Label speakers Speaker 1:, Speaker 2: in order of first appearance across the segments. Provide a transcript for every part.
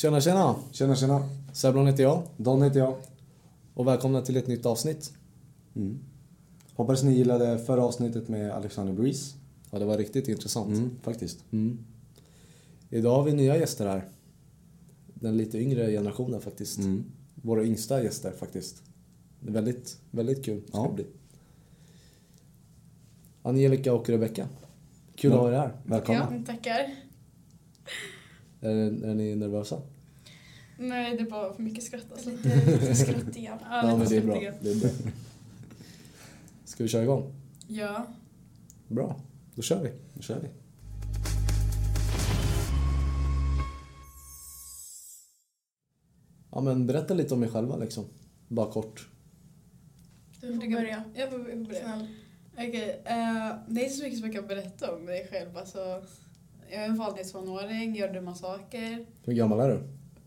Speaker 1: Tjena, tjena!
Speaker 2: Tjena, tjena.
Speaker 1: Sebron heter jag
Speaker 2: Don heter jag.
Speaker 1: och välkomna till ett nytt avsnitt.
Speaker 2: Hoppas ni gillade förra avsnittet med Alexander Breeze.
Speaker 1: Ja, det var riktigt intressant.
Speaker 2: Mm, faktiskt.
Speaker 1: Mm. Idag har vi nya gäster här. Den lite yngre generationen faktiskt.
Speaker 2: Mm.
Speaker 1: Våra yngsta gäster faktiskt. Det är väldigt, väldigt kul ska
Speaker 2: Ja.
Speaker 1: det bli. Angelica och Rebecca. Kul att ha er här.
Speaker 2: Välkomna.
Speaker 3: Ja, tackar.
Speaker 1: Är, är ni nervösa?
Speaker 3: Nej, det är bara för mycket skratt alltså.
Speaker 4: Lite, lite skrattiga.
Speaker 3: Ja,
Speaker 1: Ja,
Speaker 3: lite
Speaker 1: men det är bra. Det är bra. Ska vi köra igång?
Speaker 3: Ja.
Speaker 1: Bra, då kör vi.
Speaker 2: Nu kör vi.
Speaker 1: Ja, men berätta lite om er själva liksom. Bara kort.
Speaker 4: Du får börja.
Speaker 3: Jag får börja. Okej, eh, det är inte så mycket som jag kan berätta om mig själv. Alltså, jag är en vanlig tonåring, gör dumma saker.
Speaker 1: Hur gammal är du?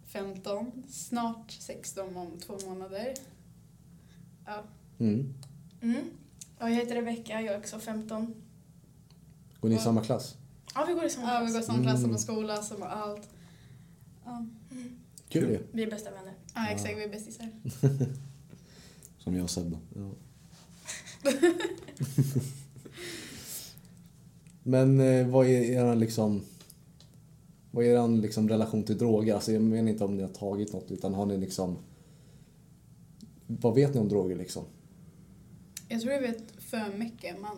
Speaker 3: 15, snart 16 om två månader. Ja.
Speaker 1: Mm.
Speaker 4: Mm. Ja, jag heter Rebecka, jag är också 15.
Speaker 1: Går ni i samma klass?
Speaker 4: Ja, vi går i samma
Speaker 3: ja, vi
Speaker 4: klass.
Speaker 3: går i samma klass,
Speaker 1: Mm.
Speaker 3: samma skola, samma allt. Ja,
Speaker 1: Kul ju.
Speaker 4: Vi är bästa vänner.
Speaker 3: ja exakt, vi är bästisar.
Speaker 2: Som jag och Seb då.
Speaker 1: Ja. Men eh, vad är er liksom... Vad är er liksom relation till droger? Alltså jag menar inte om ni har tagit något utan har ni liksom... Vad vet ni om droger liksom?
Speaker 3: Jag tror jag vet för mycket man,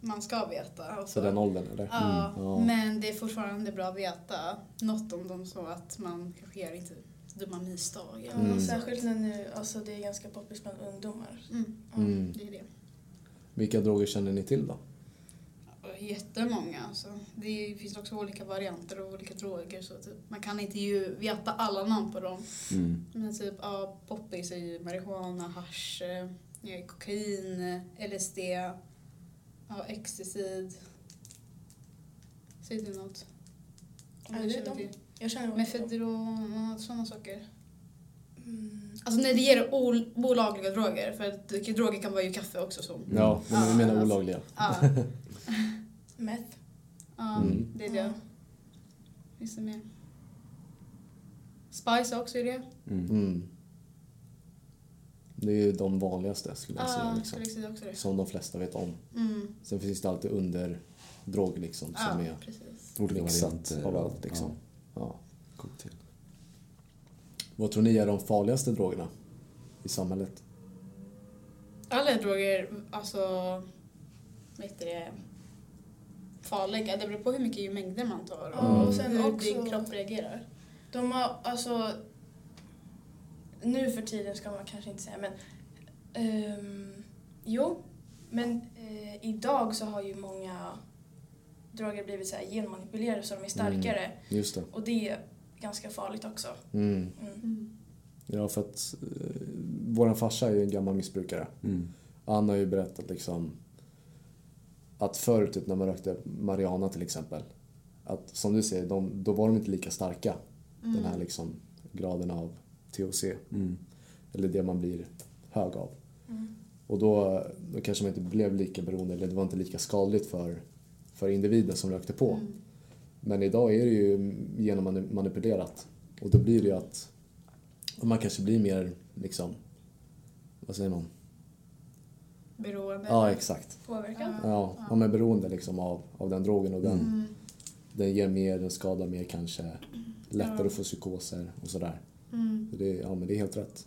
Speaker 3: man ska veta. Alltså.
Speaker 1: För den åldern eller?
Speaker 3: Ja,
Speaker 1: Mm, ja.
Speaker 3: men det är fortfarande bra att veta något om dem så att man kanske gör inte dumma misstag.
Speaker 4: Ja,
Speaker 1: Mm.
Speaker 4: Särskilt när nu, alltså det är ganska poppis bland ungdomar.
Speaker 3: Mm,
Speaker 4: Ja.
Speaker 1: Mm.
Speaker 3: det är det.
Speaker 1: Vilka droger känner ni till då?
Speaker 3: Och Jättemånga. Alltså. Det finns också olika varianter av olika droger. Så typ, man kan inte ju veta alla namn på dem.
Speaker 2: Mm.
Speaker 3: Men typ, ja, poppis är ju marijuana, hasch, eh, kokain, LSD, ja, ecstasy. Säger du något? Om
Speaker 4: Ja, det är. Jag känner
Speaker 3: Mefedron och sådana saker.
Speaker 4: mm.
Speaker 3: Alltså när det gäller ol- olagliga droger, för att droger kan vara ju kaffe också som.
Speaker 1: Ja, men
Speaker 3: Ja,
Speaker 1: vi menar
Speaker 3: alltså.
Speaker 1: olagliga.
Speaker 3: Ja,
Speaker 4: Meth.
Speaker 3: ja
Speaker 1: Mm.
Speaker 3: det är det. Finns det mer? Spice också är det.
Speaker 2: Mm.
Speaker 1: Mm. Det är ju de vanligaste skulle jag säga.
Speaker 3: Ja,
Speaker 1: Liksom.
Speaker 3: skulle också det.
Speaker 1: Som de flesta vet om.
Speaker 3: Mm.
Speaker 1: Sen finns det alltid underdroger liksom som
Speaker 3: Ja,
Speaker 1: är
Speaker 3: precis.
Speaker 1: Mixat av
Speaker 2: och-
Speaker 1: allt liksom. Ja.
Speaker 2: Cocktail.
Speaker 1: Vad tror ni är de farligaste drogerna i samhället?
Speaker 3: Alla droger, alltså, vad heter det, farliga. Det beror på hur mycket mängder man tar och
Speaker 1: Ja, och
Speaker 4: sen
Speaker 3: hur
Speaker 4: också-
Speaker 3: din kropp reagerar.
Speaker 4: De har, alltså... Nu för tiden ska man kanske inte säga, men... ehm, jo, men eh, idag så har ju många droger blivit så här genmanipulerade så de är starkare.
Speaker 1: Just det.
Speaker 4: Och det är ganska farligt också.
Speaker 1: Mm.
Speaker 4: Mm.
Speaker 3: Mm.
Speaker 1: Ja, för att eh, våran farsa är ju en gammal missbrukare.
Speaker 2: Mm.
Speaker 1: Han har ju berättat liksom att förut typ, när man rökte marijuana till exempel, att som du säger, de, då var de inte lika starka. Den här liksom graden av THC,
Speaker 2: Mm.
Speaker 1: eller det man blir hög av.
Speaker 4: Mm.
Speaker 1: Och då, då kanske man inte blev lika beroende, eller det var inte lika skadligt för, för individen som rökte på.
Speaker 3: Mm.
Speaker 1: Men idag är det ju genommanipulerat. Och då blir det ju att man kanske blir mer liksom, vad säger man?
Speaker 3: Beroende.
Speaker 1: Ja, exakt.
Speaker 4: Påverkan.
Speaker 1: Ja, man är beroende liksom av, av den drogen och den,
Speaker 3: Mm.
Speaker 1: den ger mer, den skadar mer kanske. Lättare
Speaker 3: Ja.
Speaker 1: att få psykoser och sådär.
Speaker 3: Mm.
Speaker 1: Så det, ja, men det är helt rätt.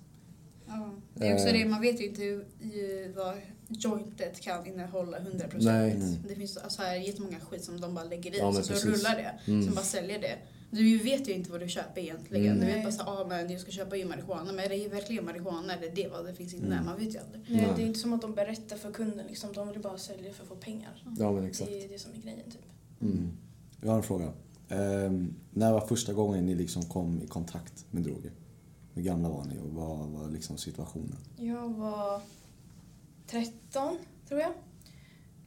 Speaker 3: Ja. Det är också
Speaker 1: Eh.
Speaker 3: det, man vet ju inte hur, ju vad jointet kan innehålla 100%.
Speaker 1: Nej.
Speaker 2: Mm.
Speaker 3: Det finns så här jättemånga skit som de bara lägger i,
Speaker 1: Ja,
Speaker 3: så, så
Speaker 1: precis.
Speaker 3: rullar det.
Speaker 1: Mm.
Speaker 3: Som bara säljer det. Du vet ju inte vad du köper egentligen.
Speaker 1: Mm.
Speaker 3: Du vet bara så ah, men jag ska köpa ju marijuana. Men är det verkligen marijuana eller är det vad det finns inne?
Speaker 2: Mm.
Speaker 3: Man vet ju aldrig.
Speaker 4: Nej, det är inte som att de berättar för kunden. Liksom. De vill bara sälja för att få pengar.
Speaker 1: Ja, men exakt.
Speaker 4: Det är det som är grejen. Typ.
Speaker 1: Mm.
Speaker 2: Jag har en fråga. Ehm, när var första gången ni liksom kom i kontakt med droger? Hur gamla var ni och vad var liksom situationen?
Speaker 4: Jag var 13, tror jag.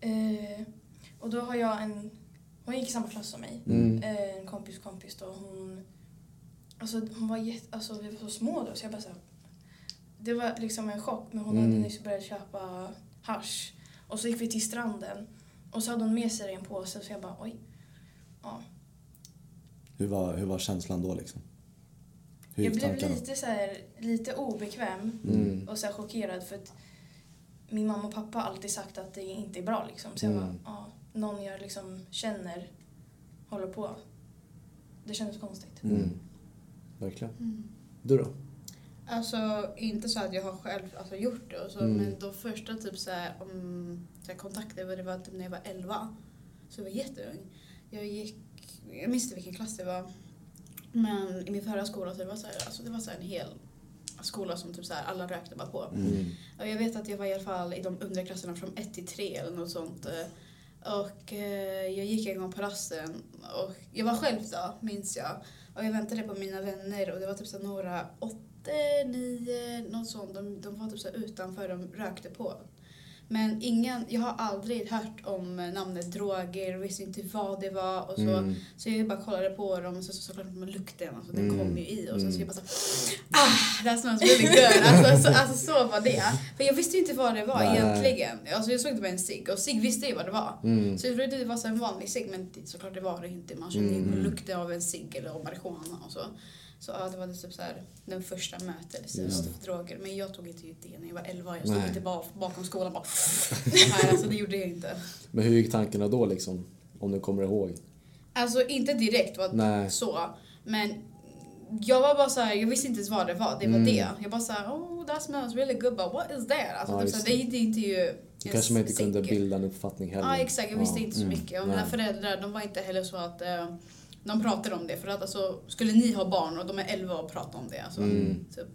Speaker 4: Eh, och då har jag en... Hon gick i samma klass som mig.
Speaker 1: Mm.
Speaker 4: Eh, en kompis kompis då. Hon, alltså, hon var jätte... Alltså, vi var så små då så jag bara så här, Det var liksom en chock. Men hon
Speaker 1: Mm.
Speaker 4: hade nyss börjat köpa hasch Och så gick vi till stranden. Och så hade hon med sig det i en påse så jag bara oj. Ja.
Speaker 2: Hur var, hur var känslan då liksom? Hur
Speaker 4: Jag blev
Speaker 2: tankarna?
Speaker 4: lite, så här, lite obekväm
Speaker 1: Mm.
Speaker 4: och så chockerad för att min mamma och pappa har alltid sagt att det inte är bra. Liksom. Så jag
Speaker 1: Mm.
Speaker 4: bara, ja, någon jag liksom känner håller på. Det kändes konstigt.
Speaker 1: Mm. Verkligen.
Speaker 3: Mm.
Speaker 1: Du då?
Speaker 3: Alltså inte så att jag har själv alltså, gjort det och så,
Speaker 1: Mm.
Speaker 3: men de första typ så här, om, så här, kontakter var det var typ när jag var 11. Så jag var jätteung. Jag gick, jag minns inte vilken klass det var. Men i min förra skola så det var så här, alltså det var så här en hel skola som typ så här, alla rökte bara på.
Speaker 1: Mm.
Speaker 3: Och jag vet att jag var i alla fall i de undre klasserna från 1 till 3 eller något sånt. Och eh, jag gick en gång på rasten och jag var själv då, minns jag. Och jag väntade på mina vänner och det var typ så några, åtta, nio, något sånt. De, de var typ så utanför, de rökte på. Men ingen, jag har aldrig hört om namnet droger, visste inte vad det var och så.
Speaker 1: Mm.
Speaker 3: Så jag bara kollade på dem och så, så såklart med lukten, alltså, den
Speaker 1: Mm.
Speaker 3: kom ju i och sen så
Speaker 1: Mm.
Speaker 3: jag bara så ah, that smells really good. Alltså, så, alltså så var det. För jag visste ju inte vad det var
Speaker 1: Nej.
Speaker 3: egentligen. Alltså jag såg det var en cigg och cigg visste jag vad det var.
Speaker 1: Mm.
Speaker 3: Så jag trodde det var så en vanlig cigg men såklart det var det inte. Man kände
Speaker 1: Mm.
Speaker 3: mm. lukten av en cigg eller av marijuana och så. Så ja, det var typ så här, den första mötet
Speaker 1: Just
Speaker 3: av
Speaker 1: det.
Speaker 3: droger. Men jag tog inte ut det när jag var 11. Jag stod
Speaker 1: Nej.
Speaker 3: inte bara bakom skolan bara Nej, alltså det gjorde jag inte.
Speaker 1: Men hur gick tankarna då liksom? Om du kommer ihåg?
Speaker 3: Alltså inte direkt var
Speaker 1: Nej.
Speaker 3: så. Men jag var bara så här, jag visste inte ens vad det var. Det var
Speaker 1: Mm.
Speaker 3: det. Jag bara så här, oh that smells really good but what is that? Alltså,
Speaker 1: Ja,
Speaker 3: typ så här, det är inte ju
Speaker 1: Då kanske man inte kunde bilda en uppfattning heller.
Speaker 3: Ja exakt, jag visste
Speaker 1: Ja.
Speaker 3: inte så
Speaker 1: Mm.
Speaker 3: mycket. Och mina
Speaker 1: Nej.
Speaker 3: föräldrar de var inte heller så att eh, de pratade om det. För att alltså, skulle ni ha barn och de är 11 och prata om det. Alltså,
Speaker 1: Mm.
Speaker 3: typ.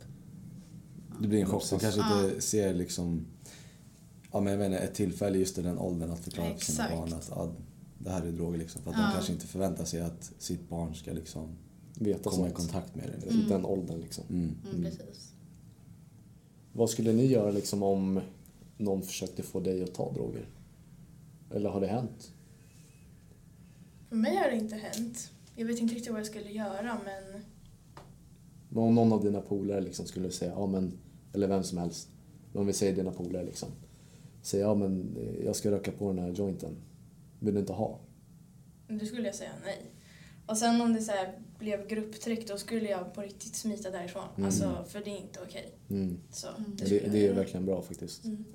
Speaker 2: Det blir en chock. De kanske
Speaker 3: Ja.
Speaker 2: inte ser liksom, ja men jag menar ett tillfälle just i den åldern att förklara för sina barn att ja, det här är droger liksom. För att
Speaker 3: Ja.
Speaker 2: de kanske inte förväntar sig att sitt barn ska liksom
Speaker 1: Veta
Speaker 2: komma i
Speaker 1: sånt.
Speaker 2: kontakt med det.
Speaker 1: I den åldern liksom.
Speaker 2: Mm.
Speaker 3: Mm, precis.
Speaker 1: Vad skulle ni göra liksom om någon försökte få dig att ta droger? Eller har det hänt?
Speaker 4: För mig har det inte hänt. Jag vet inte riktigt vad jag skulle göra men
Speaker 1: om någon av dina polare liksom skulle säga, ja men, eller vem som helst, om vi säger dina polare liksom, säger ja men eh, jag ska röka på den här jointen, vill du inte ha?
Speaker 4: då skulle jag säga nej. Och sen om det så här blev grupptryck då skulle jag på riktigt smita därifrån.
Speaker 1: Mm.
Speaker 4: Alltså, för det är inte okej.
Speaker 1: Mm.
Speaker 4: Så
Speaker 3: Mm.
Speaker 4: det
Speaker 1: Det, det är verkligen bra faktiskt.
Speaker 4: Mm.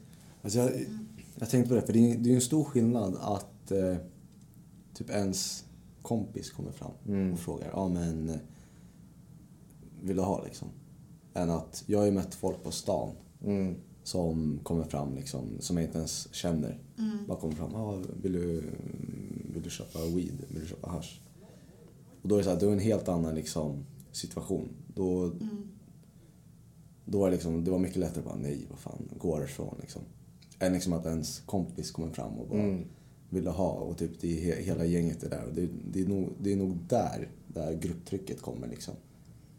Speaker 2: Alltså jag, jag tänkte på det, för det är, det är ju en stor skillnad att eh, typ ens kompis kommer fram
Speaker 1: Mm.
Speaker 2: och frågar, ja men vill du ha liksom? Än att jag har ju mött folk på stan
Speaker 1: Mm.
Speaker 2: som kommer fram liksom, som jag inte ens känner.
Speaker 3: Mm.
Speaker 2: Bara kommer fram, ja vill du, vill du köpa weed? Vill du köpa hash? Och då är det så här, då är det en helt annan liksom, situation. Då,
Speaker 3: Mm.
Speaker 2: då var det, liksom, det var mycket lättare att bara nej, vad fan, gå härifrån liksom. Än liksom att ens kompis kommer fram och bara
Speaker 1: Mm.
Speaker 2: Vill ha och typ det hela gänget är där. Och det, det, är nog, det är nog där, där grupptrycket kommer liksom.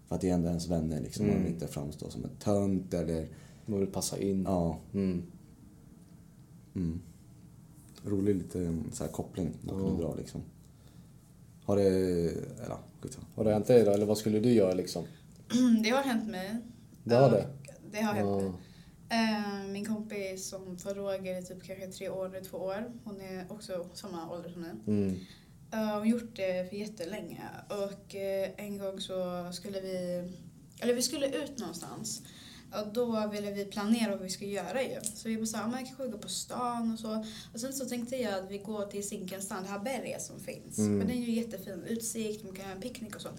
Speaker 2: För att det är ändå ens vänner liksom. Man
Speaker 1: Mm.
Speaker 2: vill inte framstå som en tönt eller
Speaker 1: Man vill passa in.
Speaker 2: ja.
Speaker 1: Mm.
Speaker 2: Mm. Rolig liten så här koppling man kunde dra liksom. Har det, eller skitsamma.
Speaker 1: Har det hänt dig då? Eller vad skulle du göra liksom?
Speaker 3: Det har hänt mig.
Speaker 1: Det har det?
Speaker 3: Det har hänt mig.
Speaker 1: Ja.
Speaker 3: Eh, Min kompis som tar droger i typ kanske tre år eller två år. Hon är också samma ålder som mig.
Speaker 1: Mm.
Speaker 3: Eh, Hon har gjort det för jättelänge. Och eh, en gång så skulle vi, eller vi skulle ut någonstans. Och då ville vi planera vad vi ska göra ju. Så vi bara sa, men kanske går på stan och så. Och sen så tänkte jag att vi går till Zinkensstrand, det här berget som finns.
Speaker 1: Mm.
Speaker 3: Men den är ju jättefin utsikt, man kan göra en picknick och så.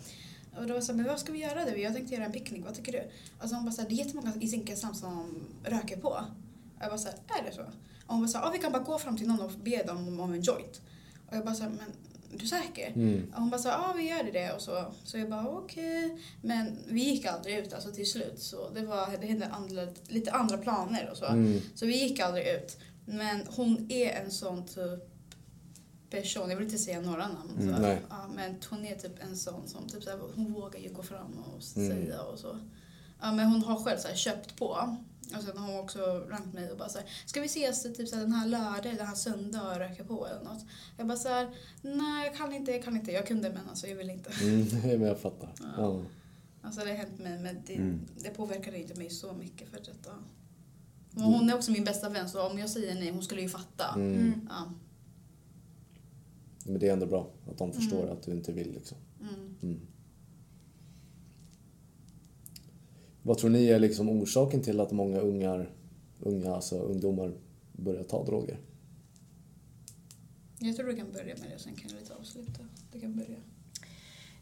Speaker 3: Och då var så här, men vad ska vi göra då? Jag tänkte göra en picknick, vad tycker du? Och så hon bara så här, det är jättemånga i Zinkensstrand som röker på. Och jag bara så här, är det så? Och hon bara så här, vi kan bara gå fram till någon och be dem om, en joint. Och jag bara så här, men är du säker?
Speaker 1: Mm.
Speaker 3: Och hon bara så ja vi gör det och så. Så jag bara okej. Men vi gick aldrig ut alltså till slut. Så det, var, det hände andra, lite andra planer och så.
Speaker 1: Mm.
Speaker 3: Så vi gick aldrig ut. Men hon är en sån typ person, jag vill inte säga några namn.
Speaker 1: Mm,
Speaker 3: så.
Speaker 1: nej.
Speaker 3: Ja, men hon är typ en sån som typ så här, hon vågar ju gå fram och
Speaker 1: Mm.
Speaker 3: säga och så. Ja, men hon har själv så här, köpt på. Och sen har hon också ringt mig och bara så här, ska vi ses typ så här, den här lördag eller den här söndag och röka på eller något? Jag bara så här, nej jag kan inte, jag kan inte. Jag kunde men alltså jag vill inte.
Speaker 1: Mm. Men jag fattar.
Speaker 3: Ja.
Speaker 1: Ja.
Speaker 3: Alltså det har hänt mig men det,
Speaker 2: Mm.
Speaker 3: det påverkade inte mig så mycket för detta. Och hon är också min bästa vän så om jag säger nej hon skulle ju fatta.
Speaker 1: Mm.
Speaker 4: Mm.
Speaker 3: Ja.
Speaker 1: Men det är ändå bra att de förstår
Speaker 3: Mm.
Speaker 1: att du inte vill liksom.
Speaker 3: Mm.
Speaker 1: Mm. Vad tror ni är liksom orsaken till att många ungar, unga, alltså ungdomar börjar ta droger?
Speaker 3: Jag tror du kan börja med det, sen kan jag lite avsluta. Du kan börja.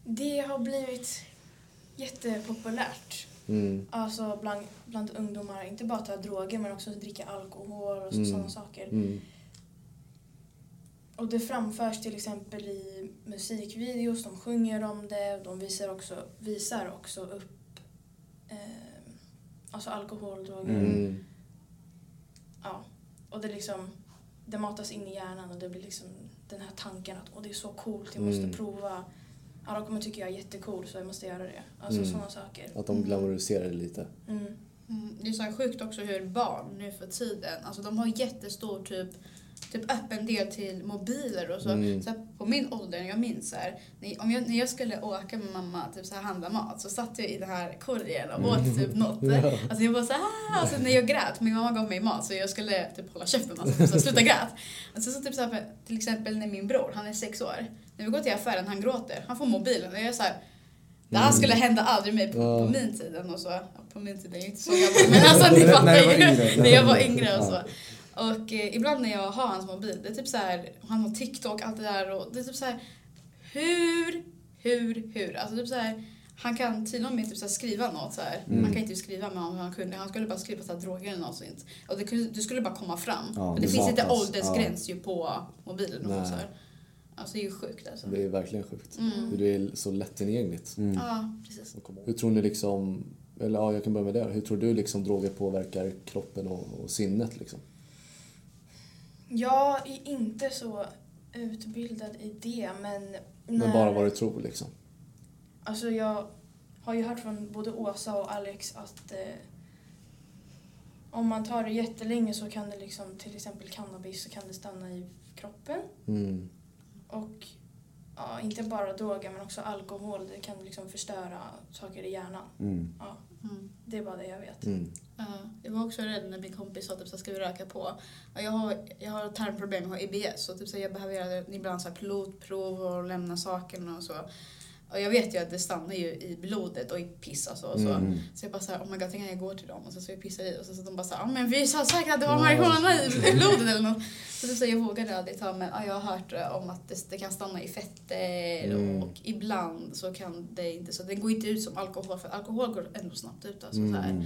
Speaker 4: Det har blivit jättepopulärt.
Speaker 1: Mm.
Speaker 4: Alltså bland, bland ungdomar, inte bara ta droger men också dricka alkohol och
Speaker 1: Mm.
Speaker 4: sådana saker.
Speaker 1: Mm.
Speaker 4: Och det framförs till exempel i musikvideos, de sjunger om det och de visar också, visar också upp eh, alltså alkohol, droger.
Speaker 2: Mm.
Speaker 1: Mm.
Speaker 4: Ja. Och det liksom, det matas in i hjärnan och det blir liksom den här tanken att Åh, det är så coolt, jag måste
Speaker 1: Mm.
Speaker 4: prova. Alla kommer tycka jag är jättecool så jag måste göra det. Alltså
Speaker 1: Mm.
Speaker 4: sådana saker.
Speaker 1: Att de glamoriserar det lite.
Speaker 4: Mm.
Speaker 3: Mm, det är så här sjukt också hur barn nu för tiden, alltså de har jättestor typ, typ öppen del till mobiler och så.
Speaker 1: Mm.
Speaker 3: så här, på min ålder, jag minns så här, när, om jag, när jag skulle åka med mamma typ så här, handla mat så satt jag i den här korgen och åt typ något.
Speaker 1: Mm. Ja.
Speaker 3: Alltså jag var så här, alltså när jag grät, min mamma gav mig mat så jag skulle typ hålla käften, alltså så sluta grät. Sen så typ så här, till exempel när min bror, han är sex år, när vi går till affären, han gråter, han får mobilen och jag är så här, det här skulle hända aldrig mig på,
Speaker 1: Ja.
Speaker 3: på min tid och så. På min tid, jag är inte så gammal men alltså ni fattar ju. När jag var yngre och så. Och eh, ibland när jag har hans mobil, det är typ så här, han har TikTok, allt det där och det är typ så här, hur, hur, hur? Alltså typ så här, han kan till och med typ så här skriva något så här.
Speaker 2: Mm.
Speaker 3: Man kan inte skriva med honom, han kunde, han skulle bara skriva så här droger eller något sånt. Och det, kunde, det skulle bara komma fram.
Speaker 2: Ja,
Speaker 3: Men det
Speaker 2: det
Speaker 3: finns inte åldersgräns ju på mobilen och så här. Alltså det är ju sjukt alltså.
Speaker 1: Det är verkligen sjukt.
Speaker 3: Mm.
Speaker 1: Det är så lättillgängligt.
Speaker 2: Mm.
Speaker 3: Ja, precis.
Speaker 1: Hur tror ni liksom, eller ja, jag kan börja med det. Hur tror du liksom droger påverkar kroppen och, och sinnet liksom?
Speaker 4: Jag är inte så utbildad i det men...
Speaker 1: Men
Speaker 4: när-
Speaker 1: bara vad du tror liksom.
Speaker 4: Alltså jag har ju hört från både Åsa och Alex att eh, om man tar det jättelänge så kan det liksom, till exempel cannabis, så kan det stanna i kroppen.
Speaker 1: Mm.
Speaker 4: Och ja, inte bara droger men också alkohol, det kan liksom förstöra saker i hjärnan.
Speaker 2: Mm.
Speaker 4: Ja,
Speaker 3: Mm.
Speaker 4: det är bara det jag vet.
Speaker 1: Mm.
Speaker 3: Ja, jag var också rädd när min kompis sa typ så ska vi röka på? Och jag har, jag har tarmproblem, jag har IBS så typ så jag behöver göra ibland så här pilotprov och lämna sakerna och så. Och jag vet ju att det stannar ju i blodet och i piss alltså, och så.
Speaker 1: Mm.
Speaker 3: Så jag bara såhär, oh my god, tänk jag går till dem och så, så jag pissar i och så, så de bara såhär, ja men vi sa säkert att det var marijuana i, i blodet eller något. Så, typ så jag vågade aldrig ta men ja, jag har hört eh, om att det, det kan stanna i fetter
Speaker 1: Mm.
Speaker 3: och ibland så kan det inte, så det går inte ut som alkohol för alkohol går ändå snabbt ut alltså så här.
Speaker 1: Mm.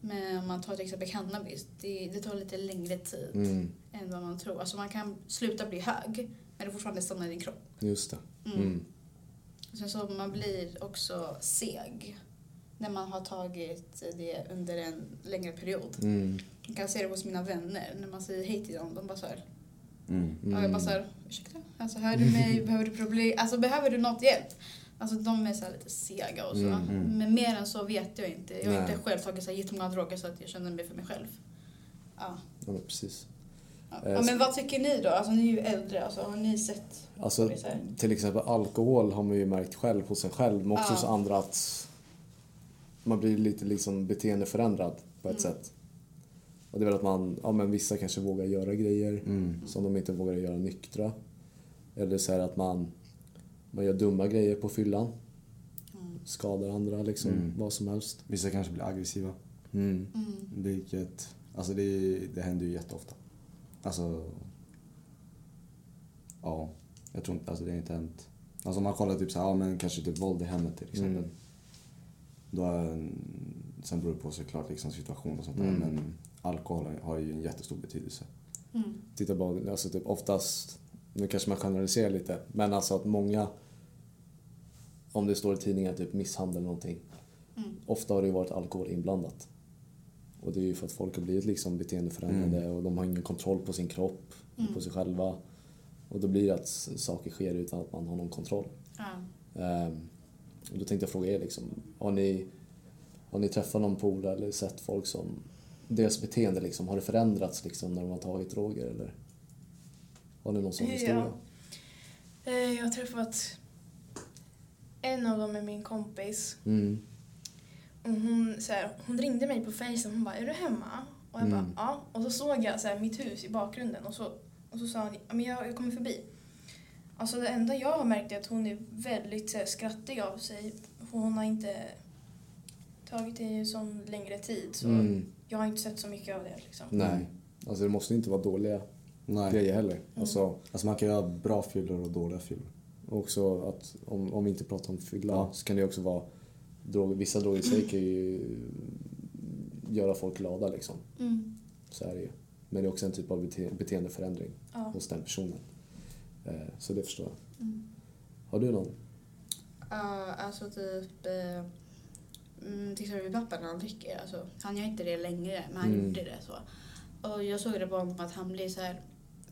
Speaker 3: Men om man tar till exempel cannabis, det, det tar lite längre tid
Speaker 1: Mm.
Speaker 3: än vad man tror. Alltså man kan sluta bli hög, men det fortfarande stannar i din kropp.
Speaker 1: Just det.
Speaker 3: Mm.
Speaker 1: Mm.
Speaker 3: Sen så man blir också seg när man har tagit det under en längre period.
Speaker 1: Mm.
Speaker 3: Jag kan se det hos mina vänner, när man säger hej till dem, de bara såhär,
Speaker 2: Mm.
Speaker 3: och jag bara såhär, ursäkta? Alltså hör du mig? Behöver du problem? Alltså behöver du något hjälp? Alltså de är så här lite sega och så.
Speaker 1: Mm,
Speaker 2: mm.
Speaker 3: Men mer än så vet jag inte. Jag har
Speaker 1: Nej.
Speaker 3: inte själv tagit så här jättemånga droger så att jag känner mig för mig själv. Ja.
Speaker 1: Ja, precis.
Speaker 3: Ja.
Speaker 1: Eh,
Speaker 3: Ja, men vad tycker ni då? Alltså ni är ju äldre, alltså, har ni sett?
Speaker 1: Alltså, till exempel alkohol har man ju märkt själv hos sig själv, men också
Speaker 3: Ja.
Speaker 1: hos andra att man blir lite liksom beteendeförändrad på ett
Speaker 3: Mm.
Speaker 1: sätt. Och det är väl att man, ja men vissa kanske vågar göra grejer
Speaker 2: Mm.
Speaker 1: som de inte vågar göra nyktra. Eller så är det att man, man gör dumma grejer på fyllan.
Speaker 3: Mm.
Speaker 1: Skadar andra liksom,
Speaker 2: Mm.
Speaker 1: vad som helst.
Speaker 2: Vissa kanske blir aggressiva.
Speaker 1: Mm.
Speaker 3: Mm.
Speaker 2: Vilket, alltså det, det händer ju jätteofta. Alltså, ja, jag tror inte, alltså det har inte hänt. Alltså om man kollar typ så här, ja men kanske typ våld i hemmet till exempel.
Speaker 1: Mm.
Speaker 2: Då är, sen beror det på såklart liksom situation och sånt där,
Speaker 1: Mm.
Speaker 2: men alkohol har ju en jättestor betydelse.
Speaker 3: Mm.
Speaker 1: Titta bara, alltså typ oftast, nu kanske man generaliserar lite, men alltså att många, om det står i tidningen typ misshandel eller någonting,
Speaker 3: Mm.
Speaker 1: ofta har det ju varit alkohol inblandat. Och det är ju för att folk har blivit liksom beteendeförändrade
Speaker 2: Mm.
Speaker 1: och de har ingen kontroll på sin kropp,
Speaker 3: Mm.
Speaker 1: på sig själva. Och då blir det att saker sker utan att man har någon kontroll.
Speaker 3: Ja.
Speaker 1: Ehm, och då tänkte jag fråga er, liksom, har, ni, har ni träffat någon polare eller sett folk som, deras beteende liksom, har det förändrats liksom, när de har tagit droger eller? Har ni någon sån
Speaker 4: Ja.
Speaker 1: historia?
Speaker 4: Eh, Jag har träffat en av dem är min kompis.
Speaker 1: Mm.
Speaker 4: Och hon, så här, hon ringde mig på Facetime hon bara “Är du hemma?” Och jag
Speaker 1: Mm.
Speaker 4: bara “Ja”. Och så såg jag så här, mitt hus i bakgrunden och så, och så sa hon “Ja, men jag, jag kommer förbi”. Alltså det enda jag har märkt är att hon är väldigt så här, skrattig av sig. Hon har inte tagit det ju sån längre tid så
Speaker 1: Mm.
Speaker 4: jag har inte sett så mycket av det liksom.
Speaker 1: Nej. Alltså det måste inte vara dåliga
Speaker 2: Nej.
Speaker 1: grejer heller. Alltså,
Speaker 2: Alltså man kan göra bra fyllor och dåliga fyllor.
Speaker 1: också att om, om vi inte pratar om fylla
Speaker 2: Ja.
Speaker 1: så kan det också vara droger. Vissa droger i sig kan ju göra folk glada liksom.
Speaker 3: Mm.
Speaker 1: Så är det ju. Men det är också en typ av bete- beteendeförändring
Speaker 4: Ja.
Speaker 1: hos den personen. Eh, Så det förstår jag.
Speaker 3: Mm.
Speaker 1: Har du någon?
Speaker 3: Ja, alltså typ... Eh, mm, till exempel min pappa när han dricker. Alltså, han gör inte det längre, men han
Speaker 1: Mm.
Speaker 3: gjorde det så. Och jag såg det på honom att han blir så här...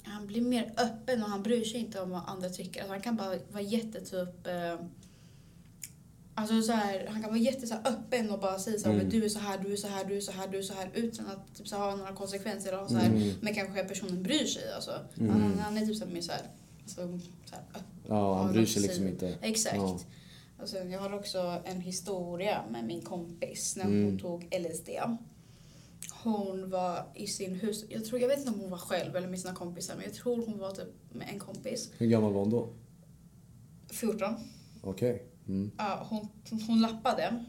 Speaker 3: Han blir mer öppen och han bryr sig inte om vad andra tycker. Alltså, han kan bara vara jättetyp... Eh, Alltså så här, han kan vara jätte så öppen och bara säga så här,
Speaker 1: Mm.
Speaker 3: men du är så här, du är så här, du är så här, du är så här utan att typ, så ha några konsekvenser. Och så här,
Speaker 1: Mm.
Speaker 3: Men kanske personen bryr sig. Alltså.
Speaker 1: Mm.
Speaker 3: Han, han är typ så här, mer så här, alltså, så här.
Speaker 1: Ja, han bryr sig liksom inte.
Speaker 3: Exakt.
Speaker 1: Ja.
Speaker 3: Sen, jag har också en historia med min kompis när
Speaker 1: Mm.
Speaker 3: hon tog LSD. Hon var i sin hus... Jag, tror, jag vet inte om hon var själv eller med sina kompisar men jag tror hon var typ med en kompis.
Speaker 1: Hur gammal var hon då?
Speaker 3: 14.
Speaker 1: Okej. Mm.
Speaker 3: Ja, hon, hon lappade.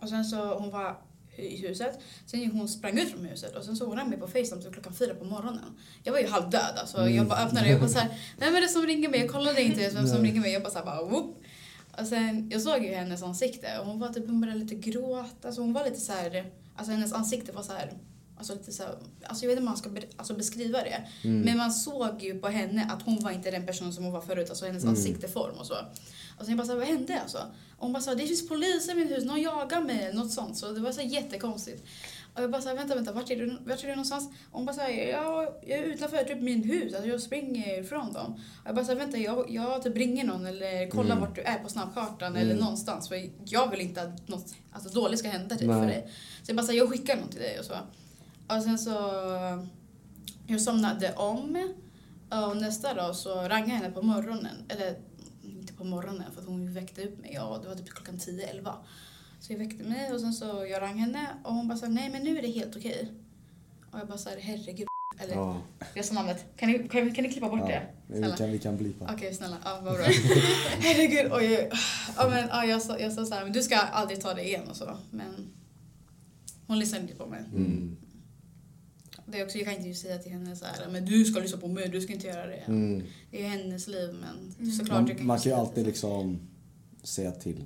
Speaker 3: Och sen så hon var i huset. Sen hon sprang ut från huset och sen så hon mig på Facetime till klockan fyra på morgonen. Jag var ju halvdöd alltså.
Speaker 1: Mm.
Speaker 3: Jag bara öppnade och bara såhär, vem är det som ringer mig? Jag kollade inte vem som ringer mig. Jag bara såhär bara whoop. Och sen, jag såg ju hennes ansikte och hon var typ, hon började lite gråta. Alltså hon var lite så här, alltså hennes ansikte var så här, alltså lite så här, alltså jag vet inte om man ska be, alltså beskriva det.
Speaker 1: Mm.
Speaker 3: Men man såg ju på henne att hon var inte den person som hon var förut, alltså hennes
Speaker 1: Mm.
Speaker 3: ansikteform och så. Och sen jag bara så här, vad hände alltså? Och hon bara sa, det finns poliser i min hus, någon jagar mig, något sånt. Så det var så jättekonstigt. Och jag bara så här, vänta, vänta, vart är du, vart är du någonstans? Och hon bara så här, jag, jag är utanför typ min hus, alltså jag springer ifrån dem. Och jag bara så här, vänta, jag, jag typ ringer någon eller kollar
Speaker 1: Mm.
Speaker 3: vart du är på snabbkartan
Speaker 1: Mm.
Speaker 3: eller någonstans. För jag vill inte att något alltså, dåligt ska hända typ, för dig. Så jag bara så här, jag skickar någon till dig och så. Och sen så, jag somnade om. Och nästa dag så rang jag henne på morgonen. Eller inte på morgonen för att hon väckte upp mig. Ja, det var typ klockan 10-11. Så jag väckte mig och sen så jag rang henne och hon bara sa nej men nu är det helt okej. Och jag bara här, herregud. Eller,
Speaker 1: Ja.
Speaker 3: jag sa namnet. Kan ni, kan, kan ni klippa bort
Speaker 2: Ja,
Speaker 3: det?
Speaker 2: vi kan, vi kan blipa.
Speaker 3: Okej, snälla. Ja, vad bra. Herregud, oj. Ja, men, ja, jag, sa, jag sa så här, men du ska aldrig ta det igen och så. Men hon lyssnade inte på mig.
Speaker 1: Mm.
Speaker 3: Det är också, jag kan inte ju säga till henne så här, men du ska lyssna på mig, du ska inte göra det.
Speaker 1: Mm.
Speaker 3: Det är hennes liv, men
Speaker 4: Mm.
Speaker 3: såklart jag
Speaker 2: Man, man kan ju alltid
Speaker 3: det.
Speaker 2: liksom säga till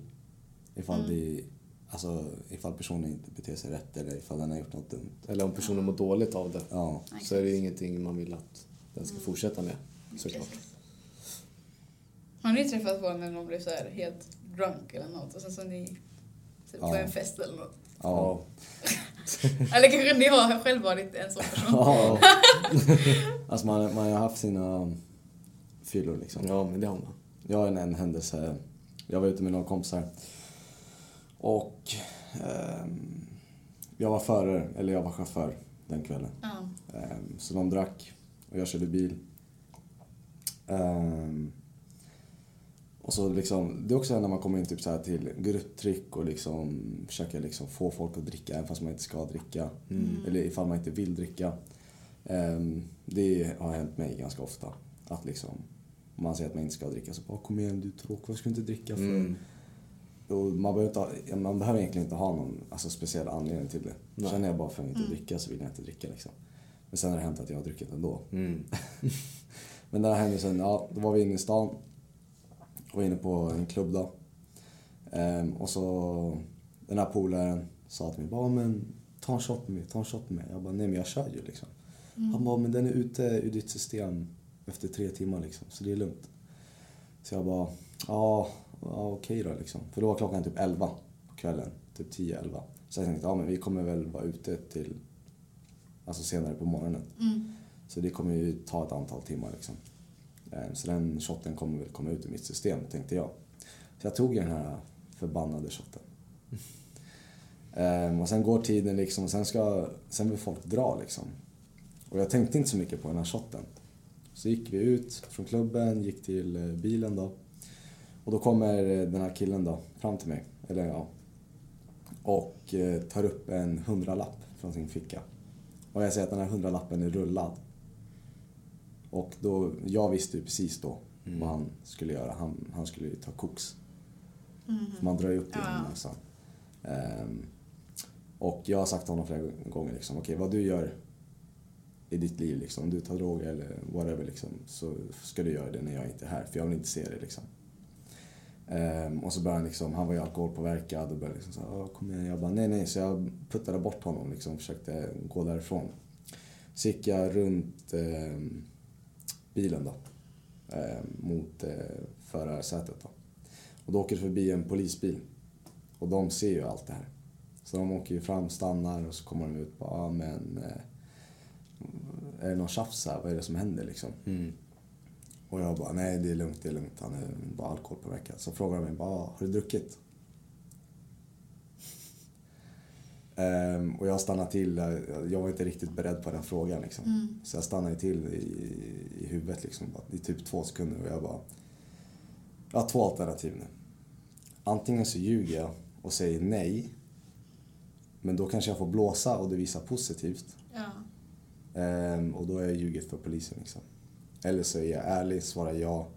Speaker 2: ifall,
Speaker 3: Mm.
Speaker 2: det, alltså, ifall personen inte beter sig rätt eller ifall den har gjort något dumt.
Speaker 1: Eller om personen mår dåligt av det.
Speaker 2: Ja,
Speaker 1: Så är det ingenting man vill att den ska fortsätta med. Såklart.
Speaker 3: Precis. Har ni träffat på när någon blir så här helt drunk eller något och sen så ni typ på
Speaker 2: Ja.
Speaker 3: en fest eller något?
Speaker 2: Ja.
Speaker 3: Eller kanske ni har själv varit en sån person?
Speaker 2: ja. alltså man, man har haft sina fyllor liksom.
Speaker 1: Ja, men det har man.
Speaker 2: Jag har en, en händelse. Jag var ute med några kompisar. Och ehm, jag var förare, eller jag var chaufför den kvällen.
Speaker 3: Ja.
Speaker 2: Ehm, så de drack och jag körde bil. Ehm, och så liksom, det är också när man kommer in typ så här till grupptryck och liksom försöker liksom få folk att dricka även fast man inte ska dricka.
Speaker 1: Mm.
Speaker 2: Eller ifall man inte vill dricka. Ehm, det har hänt mig ganska ofta. Att liksom, om man säger att man inte ska dricka så bara kom igen du är tråkig, vad ska du inte dricka för?
Speaker 1: Mm.
Speaker 2: Och man, behöver inte man behöver egentligen inte ha någon alltså, speciell anledning till det.
Speaker 1: Nej.
Speaker 2: Känner jag bara för att inte
Speaker 3: Mm.
Speaker 2: dricka så vill jag inte dricka liksom. Men sen har det hänt att jag har druckit ändå.
Speaker 1: Mm.
Speaker 2: Men den här händelsen, ja, då var vi inne i stan. Var inne på en klubb då. Ehm, och så den här polaren sa till mig, bara men ta en shot med mig, ta en shot med mig. Jag bara, nej men jag kör ju liksom.
Speaker 3: Mm.
Speaker 2: Han bara, men den är ute ur ditt system efter tre timmar liksom, så det är lugnt. Så jag bara, ja, ja okej då liksom. För då var klockan typ 11 på kvällen, typ 10-11. Så jag tänkte, ja men vi kommer väl vara ute till, alltså senare på morgonen.
Speaker 3: Mm.
Speaker 2: Så det kommer ju ta ett antal timmar liksom. Eh, så den shotten kommer väl komma ut ur mitt system, tänkte jag. Så jag tog den här förbannade shotten. Mm. Och sen går tiden liksom, och sen, ska, sen vill folk dra liksom. Och jag tänkte inte så mycket på den här shotten. Så gick vi ut från klubben, gick till eh, bilen då. Och då kommer den här killen då fram till mig, eller ja. Och tar upp en hundralapp från sin ficka. Och jag säger att den här hundralappen är rullad. Och då, jag visste ju precis då
Speaker 1: Mm.
Speaker 2: vad han skulle göra. Han, han skulle ju ta koks.
Speaker 3: Mm.
Speaker 2: För man drar ju upp det
Speaker 3: Ja.
Speaker 2: genom näsan. Ehm, Och jag har sagt till honom flera gånger liksom, okej vad du gör i ditt liv liksom, om du tar droger eller whatever liksom, så ska du göra det när jag inte är här, för jag vill inte se det liksom. Ehm, och så började han liksom, han var ju alkoholpåverkad och började liksom så här, "Åh, kom igen. Jag bara, nej nej, så jag puttade bort honom liksom, försökte gå därifrån. Så gick jag runt ehm, bilen då, ehm, mot eh, förarsätet då. Och då åker det förbi en polisbil. Och de ser ju allt det här. Så de åker ju fram, stannar och så kommer de ut bara, ah, men eh, är det någon tjafs här? Vad är det som händer liksom?
Speaker 1: Mm.
Speaker 2: Och jag bara, nej det är lugnt, det är lugnt. Han är bara alkoholpåverkad. Så frågar de mig, bara, "Ah, har du druckit? Ehm, och jag stannade till, jag- var inte riktigt beredd på den frågan liksom.
Speaker 3: Mm.
Speaker 2: Så jag stannade till i, i huvudet liksom, i typ två sekunder och jag bara, jag har två alternativ nu. Antingen så ljuger jag och säger nej, men då kanske jag får blåsa och det visar positivt.
Speaker 3: Ja.
Speaker 2: Ehm, och då är jag ljugit för polisen liksom. Eller så är jag ärlig, svarar ja.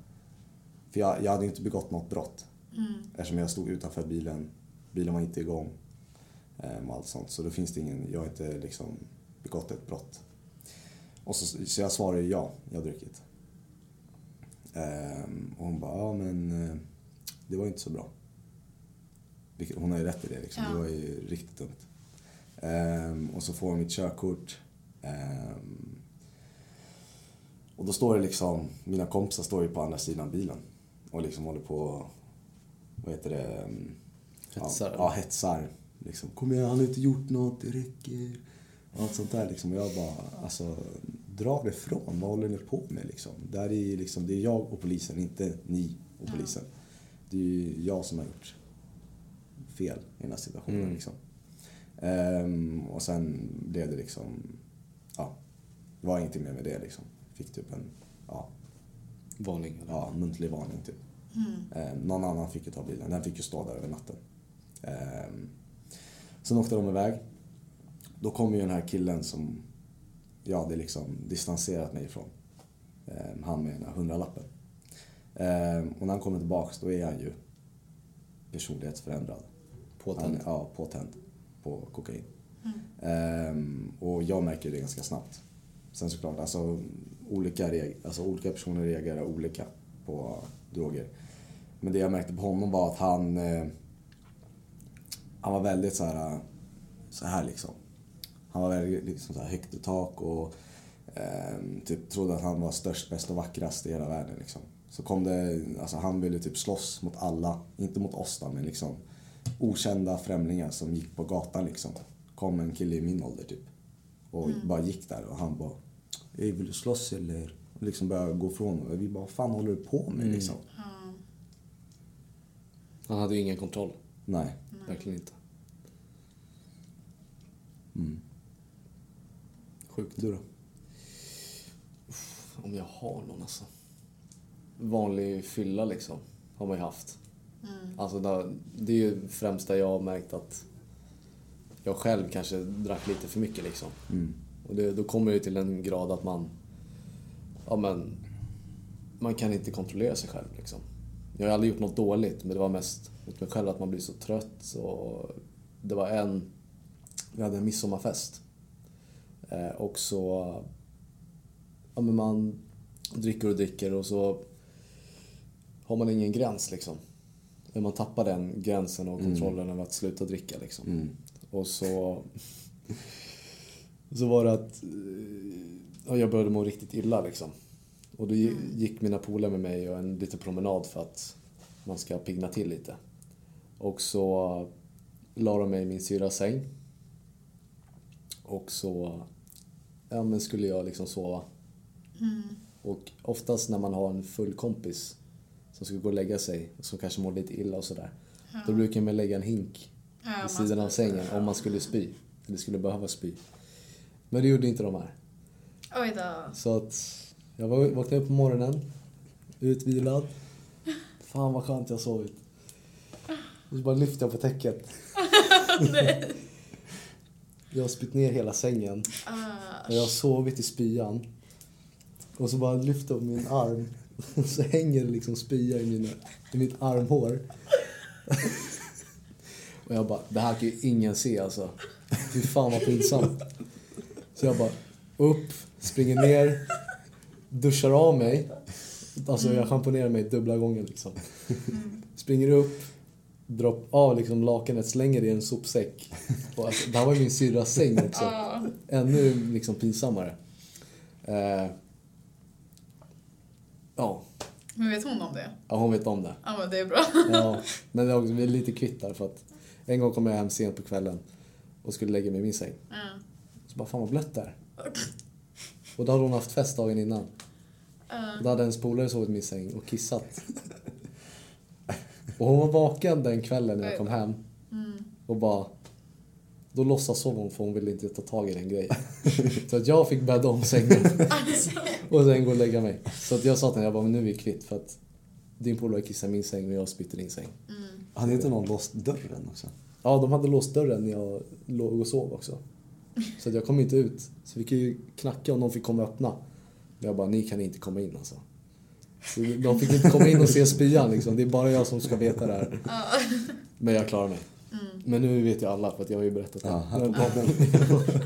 Speaker 2: För jag, jag hade inte begått något brott.
Speaker 3: Mm.
Speaker 2: Eftersom jag stod utanför bilen, bilen var inte igång. Och allt sånt. Så då finns det ingen, jag har inte liksom begått ett brott. Och så, så jag svarar ju ja, jag har druckit. Ehm, och hon bara, ja men eh, det var ju inte så bra. Vilket, hon har ju rätt i det liksom,
Speaker 3: Ja.
Speaker 2: det var ju riktigt dumt. Ehm, och så får hon mitt körkort. Ehm, och då står det liksom, mina kompisar står ju på andra sidan bilen och liksom håller på, vad heter det?
Speaker 1: Hetsar,
Speaker 2: Ja, ja hetsar. Liksom, kom igen, han har inte gjort något, det räcker. Och allt sånt där liksom. Och jag bara, alltså, dra det ifrån. Vad håller ni på med liksom? Det, här är, liksom, det är jag och polisen, inte ni och
Speaker 3: Ja.
Speaker 2: polisen. Det är ju jag som har gjort fel i den här situationen
Speaker 1: Mm.
Speaker 2: liksom. Ehm, och sen blev det liksom, ja, det var ingenting mer med det liksom. Fick typ en, ja,
Speaker 1: Varning. Eller?
Speaker 2: ja muntlig varning typ.
Speaker 3: Mm.
Speaker 2: Eh, någon annan fick ju ta bilen. Den fick ju stå där över natten. Eh, sen åkte de iväg. Då kom ju den här killen som jag hade liksom distanserat mig ifrån. Eh, han med den här hundralappen. Eh, och när han kommer tillbaks då är han ju personlighetsförändrad.
Speaker 1: Påtänd.
Speaker 2: Han ja, påtänd på kokain.
Speaker 3: Mm.
Speaker 2: Ehm, och jag märker det ganska snabbt. Sen såklart, alltså olika, reg- alltså olika personer reagerar olika på droger. Men det jag märkte på honom var att han, eh, han var väldigt så här, så här liksom. Han var väldigt liksom så här högt i tak och ehm, typ trodde att han var störst, bäst och vackrast i hela världen liksom. Så kom det, alltså han ville typ slåss mot alla, inte mot oss då, men liksom okända främlingar som gick på gatan liksom. Kom en kille i min ålder typ. Och bara gick där och han bara Ey, vill du slåss eller? Och liksom började gå ifrån och vi bara, vad fan håller du på med
Speaker 1: Mm.
Speaker 2: liksom?
Speaker 1: Han hade ju ingen kontroll.
Speaker 2: Nej.
Speaker 1: Verkligen inte.
Speaker 2: Mm.
Speaker 1: Sjukt.
Speaker 2: Du då?
Speaker 1: Om jag har någon alltså. Vanlig fylla liksom. Har man ju haft.
Speaker 3: Mm.
Speaker 1: Alltså där- det är ju främst där jag har märkt att jag själv kanske drack lite för mycket liksom.
Speaker 2: Mm.
Speaker 1: Och det, då kommer det till en grad att man, ja men, man kan inte kontrollera sig själv liksom. Jag har aldrig gjort något dåligt, men det var mest mot mig själv att man blir så trött. Och det var en, vi hade en midsommarfest. Eh, och så, ja men man dricker och dricker och så har man ingen gräns liksom. Man tappar den gränsen och kontrollen över att sluta dricka liksom.
Speaker 2: Mm.
Speaker 1: Och så... Så var det att... Ja, jag började må riktigt illa liksom. Och då gi- gick mina polare med mig och en liten promenad för att man ska pigna till lite. Och så la de mig i min syrras säng. Och så ja, men skulle jag liksom sova.
Speaker 3: Mm.
Speaker 1: Och oftast när man har en full kompis som ska gå och lägga sig som kanske mår lite illa och sådär. Då brukar man lägga en hink
Speaker 3: Ja,
Speaker 1: vid sidan av sängen om man skulle spy. Eller skulle behöva spy. Men det gjorde inte de här.
Speaker 3: Oj då.
Speaker 1: Så att jag var- vaknade upp på morgonen, utvilad. Fan vad skönt jag sovit. Och så bara lyfte jag på täcket. jag har spytt ner hela sängen.
Speaker 3: Ah,
Speaker 1: Och jag har sovit i spyan. Och så bara lyfter jag på min arm. Och så hänger det liksom spya i, mina, i mitt armhår. och jag bara, det här kan ju ingen se alltså. Fy fan vad pinsamt. Så jag bara upp, springer ner, duschar av mig. Alltså jag schamponerar mig dubbla gånger liksom. Springer upp, drar av liksom lakanet, slänger det i en sopsäck. Och alltså, det här var ju min syrras säng också. Ännu liksom pinsammare. Eh, ja,
Speaker 3: Men vet hon om det?
Speaker 1: ja, hon vet om det.
Speaker 3: Ja men det är bra.
Speaker 1: Ja, men är också, vi är lite kvitt där för att en gång kom jag hem sent på kvällen och skulle lägga mig i min säng.
Speaker 3: Ja.
Speaker 1: Så bara, fan vad blött det är. Och då hade hon haft fest dagen innan.
Speaker 3: Ja.
Speaker 1: Då hade hennes polare sovit i min säng och kissat. Och hon var vaken den kvällen när jag kom hem
Speaker 3: Mm.
Speaker 1: och bara... Då låtsas sov hon för hon ville inte ta tag i den grejen. Så att jag fick bädda om sängen
Speaker 3: Alltså.
Speaker 1: och sen gå och lägga mig. Så att jag sa till henne, jag bara, men nu är vi kvitt för att din polare kissade min säng och jag spytte i din säng.
Speaker 3: Mm.
Speaker 2: Hade inte någon låst dörren också?
Speaker 1: Ja, de hade låst dörren när jag låg och sov också. Så att jag kom inte ut. Så vi kan ju knacka om någon fick komma och öppna. Men jag bara, ni kan inte komma in alltså. Så de fick inte komma in och se spyan liksom. Det är bara jag som ska veta det här. Men jag klarar mig.
Speaker 3: Mm.
Speaker 1: Men nu vet ju alla för att jag har ju berättat det.
Speaker 2: Ja,
Speaker 1: Men-.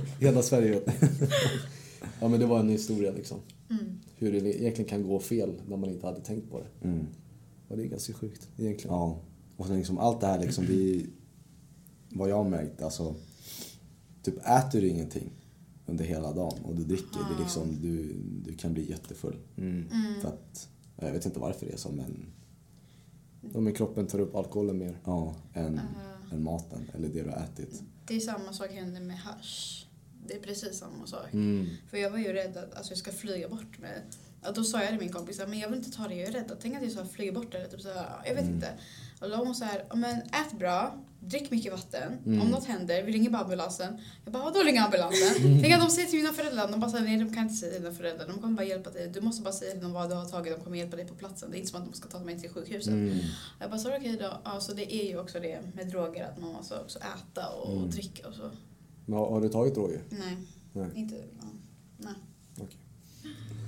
Speaker 1: Hela Sverige vet. Ja men det var en historia liksom.
Speaker 3: Mm.
Speaker 1: Hur det egentligen kan gå fel när man inte hade tänkt på det.
Speaker 2: Mm.
Speaker 1: Och det är ganska sjukt egentligen.
Speaker 2: Ja. Och sen liksom allt det här liksom, vi... Vad jag har märkt, alltså... Typ äter du ingenting under hela dagen och du dricker, det är liksom, du, du kan bli jättefull.
Speaker 1: Mm.
Speaker 3: Mm.
Speaker 2: För att, jag vet inte varför det är så men,
Speaker 1: Ja, men kroppen tar upp alkoholen mer.
Speaker 2: ja, än,
Speaker 3: Ja.
Speaker 2: än maten eller det du har ätit.
Speaker 3: Det är samma sak hände med hash. Det är precis samma sak.
Speaker 1: Mm.
Speaker 3: För jag var ju rädd att alltså, jag ska flyga bort med... Ja, då sa jag till min kompis att men jag vill inte ta det, jag är rädd. Tänk att jag ska flyga bort eller typ så här, jag vet
Speaker 2: Mm.
Speaker 3: inte. Och då var hon så här, "Ja, men ät bra, drick mycket vatten.
Speaker 1: Mm.
Speaker 3: Om något händer, vi ringer bara ambulansen. Jag bara, vadå ringer ambulansen?
Speaker 1: Mm.
Speaker 3: Tänk att de säger till mina föräldrar, de bara säger nej de kan inte säga till dina föräldrar, de kommer bara hjälpa dig. Du måste bara säga till dem vad du har tagit, de kommer hjälpa dig på platsen. Det är inte som att de ska ta mig till sjukhuset.
Speaker 1: Mm.
Speaker 3: Jag bara, så okej då. Ja, så det är ju också det med droger, att man måste också äta och
Speaker 1: Mm.
Speaker 3: dricka och så.
Speaker 1: Men har, har du tagit droger?
Speaker 3: Nej,
Speaker 1: Nej.
Speaker 3: inte... Ja. Nej.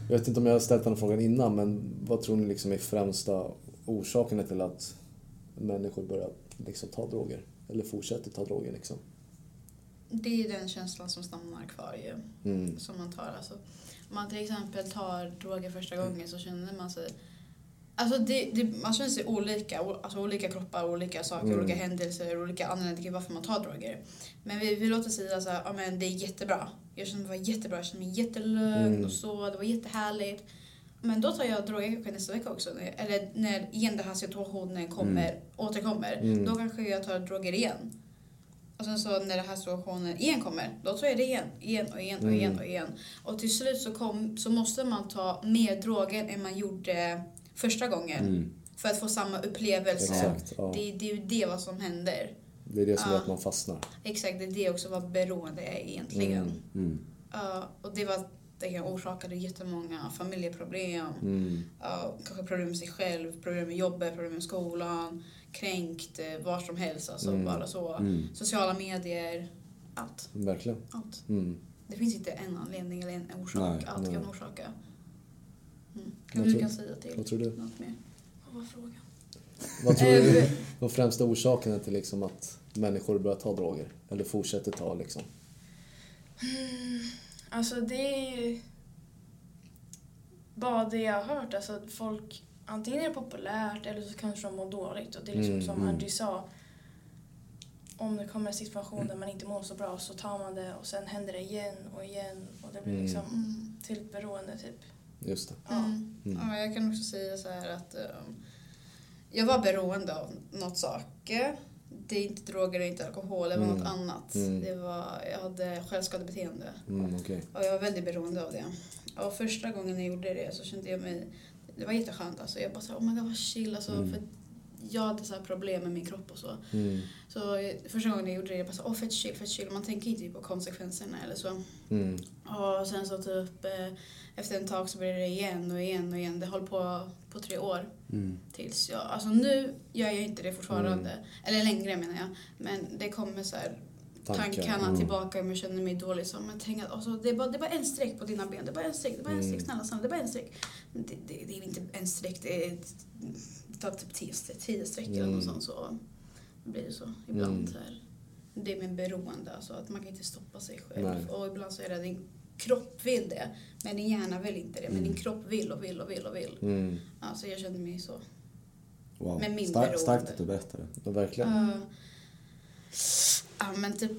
Speaker 1: Jag vet inte om jag har ställt den frågan innan, men vad tror ni liksom är främsta orsakerna till att människor börjar liksom ta droger? Eller fortsätter ta droger liksom?
Speaker 3: Det är den känslan som stannar kvar ju.
Speaker 1: Mm.
Speaker 3: som man tar. Alltså, om man till exempel tar droger första gången så känner man sig... Alltså det, det, man känner sig olika. Alltså olika kroppar, olika saker,
Speaker 1: Mm.
Speaker 3: olika händelser, olika anledningar till varför man tar droger. Men vi, vi låter säga så här, ja men det är jättebra. Jag känner mig jättebra, jag känner mig jättelugn
Speaker 1: Mm.
Speaker 3: och så, det var jättehärligt. Men då tar jag droger kanske nästa vecka också. Eller när igen den här situationen kommer, återkommer.
Speaker 1: Mm.
Speaker 3: Då kanske jag tar droger igen. Och sen så när den här situationen igen kommer, då tar jag det igen, igen och igen och
Speaker 1: Mm.
Speaker 3: igen och igen. Och till slut så, kom, så måste man ta mer droger än man gjorde första gången.
Speaker 2: Mm.
Speaker 3: För att få samma upplevelse.
Speaker 1: Exakt. Ja.
Speaker 3: Det, det är ju det vad som händer.
Speaker 1: Det är det som gör
Speaker 3: Ja.
Speaker 1: att man fastnar.
Speaker 3: Exakt, det är det också vad beroende är egentligen.
Speaker 1: Mm.
Speaker 2: Mm.
Speaker 3: Ja, och det var det orsakade jättemånga familjeproblem.
Speaker 1: Mm.
Speaker 3: Ja, kanske problem med sig själv, problem med jobbet, problem med skolan. Kränkt, eh, var som helst. Alltså
Speaker 1: Mm.
Speaker 3: bara så.
Speaker 2: Mm.
Speaker 3: Sociala medier. Allt.
Speaker 1: Verkligen.
Speaker 3: Allt.
Speaker 1: Mm.
Speaker 3: Det finns inte en anledning eller en orsak.
Speaker 2: Nej,
Speaker 3: Allt
Speaker 1: nej.
Speaker 3: kan orsaka. Mm.
Speaker 1: Vad
Speaker 3: Kanske du kan säga till
Speaker 1: Vad tror du?
Speaker 3: något mer?
Speaker 4: Vad var frågan?
Speaker 1: Vad tror du
Speaker 3: Eh,
Speaker 1: var främsta orsakerna till liksom att människor börjar ta droger? Eller fortsätter ta liksom?
Speaker 4: Alltså det är ju bara det jag har hört. Alltså att folk, antingen är det populärt eller så kanske de mår dåligt. Och det är liksom
Speaker 1: Mm,
Speaker 4: som
Speaker 2: mm.
Speaker 4: Andrew sa. Om det kommer en situation där man inte mår så bra så tar man det och sen händer det igen och igen. Och det blir
Speaker 1: Mm.
Speaker 4: liksom
Speaker 3: Mm.
Speaker 4: till ett beroende typ.
Speaker 1: Just det.
Speaker 4: Ja.
Speaker 3: Mm.
Speaker 1: Mm.
Speaker 3: Ja, jag kan också säga så här att um, jag var beroende av något saker. Det är inte droger, det är inte alkohol, det var
Speaker 1: Mm.
Speaker 3: något annat.
Speaker 1: Mm.
Speaker 3: Det var, jag hade självskadebeteende
Speaker 1: Mm, okej.
Speaker 3: och jag var väldigt beroende av det. Och första gången jag gjorde det så kände jag mig, det var jätteskönt alltså. Jag bara så här, oh my god vad chill alltså.
Speaker 2: Mm.
Speaker 3: För jag hade så här problem med min kropp och så.
Speaker 1: Mm.
Speaker 3: Så första gången jag gjorde det, jag bara så, åh fett chill, fett chill. Man tänker inte på konsekvenserna eller så.
Speaker 1: Mm.
Speaker 3: Och sen så typ eh, efter en tag så blev det igen och igen och igen. Det höll på på tre år.
Speaker 2: Mm.
Speaker 3: Tills jag, alltså nu gör jag inte det fortfarande.
Speaker 1: Mm.
Speaker 3: Eller längre menar jag. Men det kommer så här
Speaker 1: Tankar.
Speaker 3: tankarna
Speaker 2: Mm.
Speaker 3: tillbaka om jag känner mig dålig. Så, men tänk att, alltså, det, är bara, det är bara en streck på dina ben. Det är bara en streck, det är bara en streck.
Speaker 1: Mm.
Speaker 3: Snälla, snälla, det är bara en streck. Men Det, det, det är inte en streck, det, är, det tar typ tio, tio streck eller
Speaker 1: Mm.
Speaker 3: något sånt. Så blir det så ibland.
Speaker 1: Mm.
Speaker 3: Här. det är med beroende. Alltså att man kan inte stoppa sig själv.
Speaker 1: Nej.
Speaker 3: Och ibland så är det kropp vill det, men din hjärna vill inte det. Men din kropp vill och vill och vill och vill.
Speaker 1: Mm.
Speaker 3: Alltså jag kände mig så.
Speaker 2: Wow.
Speaker 3: Med min beroende.
Speaker 2: starkt att du berättar det.
Speaker 1: Verkligen.
Speaker 3: Uh, ja men typ,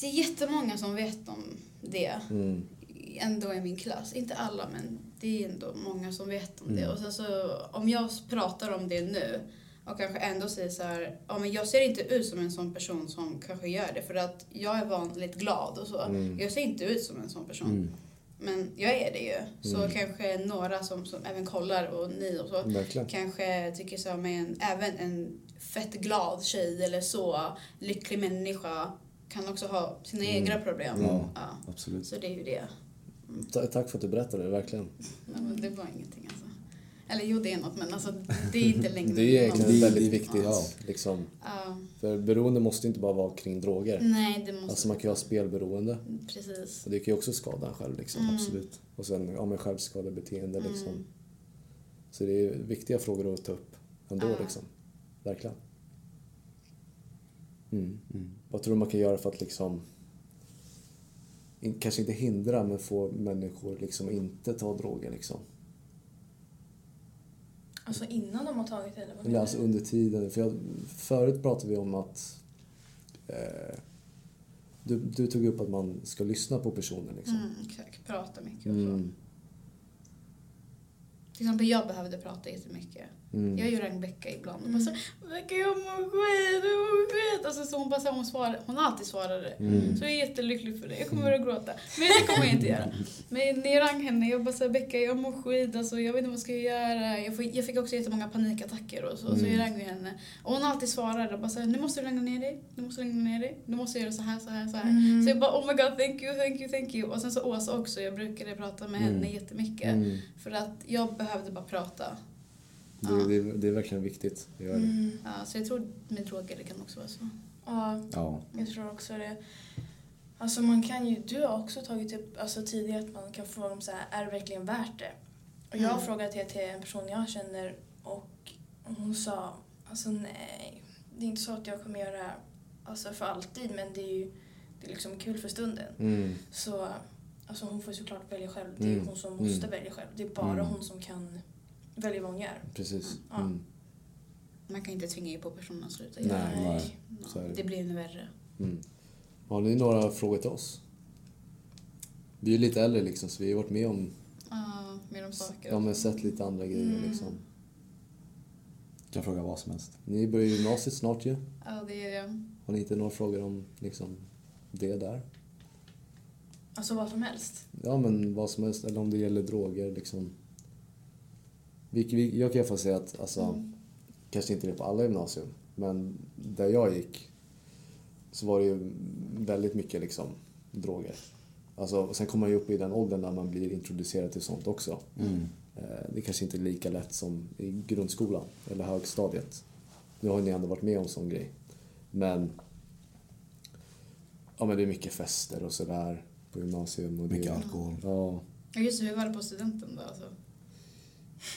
Speaker 3: det är jättemånga som vet om det.
Speaker 1: Mm.
Speaker 3: Ändå i min klass. Inte alla men det är ändå många som vet om det.
Speaker 2: Mm.
Speaker 3: Och sen så om jag pratar om det nu och kanske ändå säger så här, ja men jag ser inte ut som en sån person som kanske gör det för att jag är vanligt glad och så.
Speaker 1: Mm.
Speaker 3: Jag ser inte ut som en sån person.
Speaker 2: Mm.
Speaker 3: Men jag är det ju. Så
Speaker 1: Mm.
Speaker 3: kanske några som, som även kollar och ni och så
Speaker 1: Verkligen.
Speaker 3: kanske tycker så men även en fett glad tjej eller så lycklig människa kan också ha sina
Speaker 1: Mm.
Speaker 3: egna problem.
Speaker 2: Ja.
Speaker 3: Ja.
Speaker 2: Absolut.
Speaker 3: Så det är ju det.
Speaker 1: Ta- Tack för att du berättade det, verkligen.
Speaker 3: Men det var ingenting alltså. Eller jo, det är något men alltså det är inte längre
Speaker 1: Det är egentligen väldigt viktigt.
Speaker 2: ja.
Speaker 1: Liksom.
Speaker 3: Ja.
Speaker 1: För beroende måste inte bara vara kring droger.
Speaker 3: nej, det måste...
Speaker 1: Alltså man kan ju ha spelberoende.
Speaker 3: Precis.
Speaker 1: Och det kan ju också skada en själv. Liksom.
Speaker 3: Mm.
Speaker 1: Absolut. Och sen ja, med självskadebeteende. Liksom.
Speaker 3: Mm.
Speaker 1: Så det är viktiga frågor att ta upp ändå.
Speaker 3: Ja.
Speaker 1: Liksom. Verkligen. Mm.
Speaker 2: Mm.
Speaker 1: Vad tror du man kan göra för att liksom in, kanske inte hindra men få människor liksom inte ta droger liksom?
Speaker 4: Alltså innan de har tagit det eller vad menar
Speaker 1: alltså under tiden. För jag, förut pratade vi om att eh, du, du tog upp att man ska lyssna på personen liksom.
Speaker 3: Mm, exakt. Prata mycket och så.
Speaker 1: Mm.
Speaker 3: Till exempel jag behövde prata jättemycket.
Speaker 1: Mm.
Speaker 3: Jag gör en Becka ibland och
Speaker 4: Mm.
Speaker 3: bara så Becka jag mår skit, jag mår skit. Alltså, så hon bara så hon svarar, hon alltid svarar det.
Speaker 1: Mm.
Speaker 3: Så jag är jättelycklig för det. Jag kommer börja gråta. Men det kommer jag inte göra. Men när jag rang henne, jag bara såhär Becka jag mår skit alltså, jag vet inte vad jag ska göra. Jag, får, jag fick också jättemånga panikattacker och så. Så
Speaker 1: Mm.
Speaker 3: jag rang henne. Och hon alltid svarade bara såhär, nu måste du lugna ner dig. Du måste lugna ner dig. Du måste göra så här, så här, så här.
Speaker 4: Mm.
Speaker 3: Så jag bara oh my god thank you, thank you, thank you. Och sen så Åsa också, jag brukade prata med henne
Speaker 1: Mm.
Speaker 3: jättemycket.
Speaker 1: Mm.
Speaker 3: För att jag behövde bara prata.
Speaker 1: Det,
Speaker 3: Ja.
Speaker 1: det, det är verkligen viktigt det.
Speaker 4: Mm.
Speaker 3: Ja, så jag tror med droger det kan också vara så.
Speaker 4: Ja,
Speaker 2: Ja.
Speaker 4: jag tror också det. Alltså man kan ju, du har också tagit upp alltså tidigare att man kan fråga om så här, är det verkligen värt det? Och jag har
Speaker 3: Mm.
Speaker 4: frågat det till en person jag känner och hon sa, alltså nej, det är inte så att jag kommer göra det här alltså för alltid men det är ju det är liksom kul för stunden.
Speaker 1: Mm.
Speaker 4: Så alltså hon får ju såklart välja själv. Det är
Speaker 1: Mm.
Speaker 4: hon som måste
Speaker 1: Mm.
Speaker 4: välja själv. Det är bara
Speaker 1: Mm.
Speaker 4: hon som kan välja vad hon gör.
Speaker 1: Precis.
Speaker 4: Ja.
Speaker 1: Mm.
Speaker 3: Man kan inte tvinga på personen att sluta
Speaker 1: Nej,
Speaker 3: göra
Speaker 2: nej.
Speaker 3: Ja,
Speaker 1: Så är det.
Speaker 3: det blir ännu värre.
Speaker 1: Mm. Har ni några frågor till oss? Vi är lite äldre liksom, så vi har varit med om,
Speaker 3: Ja, med de saker.
Speaker 1: ja men sett lite andra grejer
Speaker 3: Mm.
Speaker 1: liksom.
Speaker 2: Kan fråga vad som helst.
Speaker 1: Ni börjar gymnasiet snart ju.
Speaker 3: Ja, det är det.
Speaker 1: Har ni inte några frågor om liksom det där?
Speaker 4: Alltså vad som helst.
Speaker 1: Ja men vad som helst, eller om det gäller droger liksom. Vi, vi, jag kan i alla fall säga att, alltså,
Speaker 3: Mm.
Speaker 1: kanske inte det på alla gymnasium, men där jag gick så var det ju väldigt mycket liksom droger. Alltså, sen kommer man ju upp i den åldern där man blir introducerad till sånt också.
Speaker 2: Mm.
Speaker 1: Eh, Det kanske inte är lika lätt som i grundskolan eller högstadiet. Nu har ni ändå varit med om sån grej. Men, ja, men det är mycket fester och sådär på gymnasium. Och det,
Speaker 2: Mycket alkohol.
Speaker 1: Ja,
Speaker 3: Ja, just det. Hur var det på studenten då? Alltså?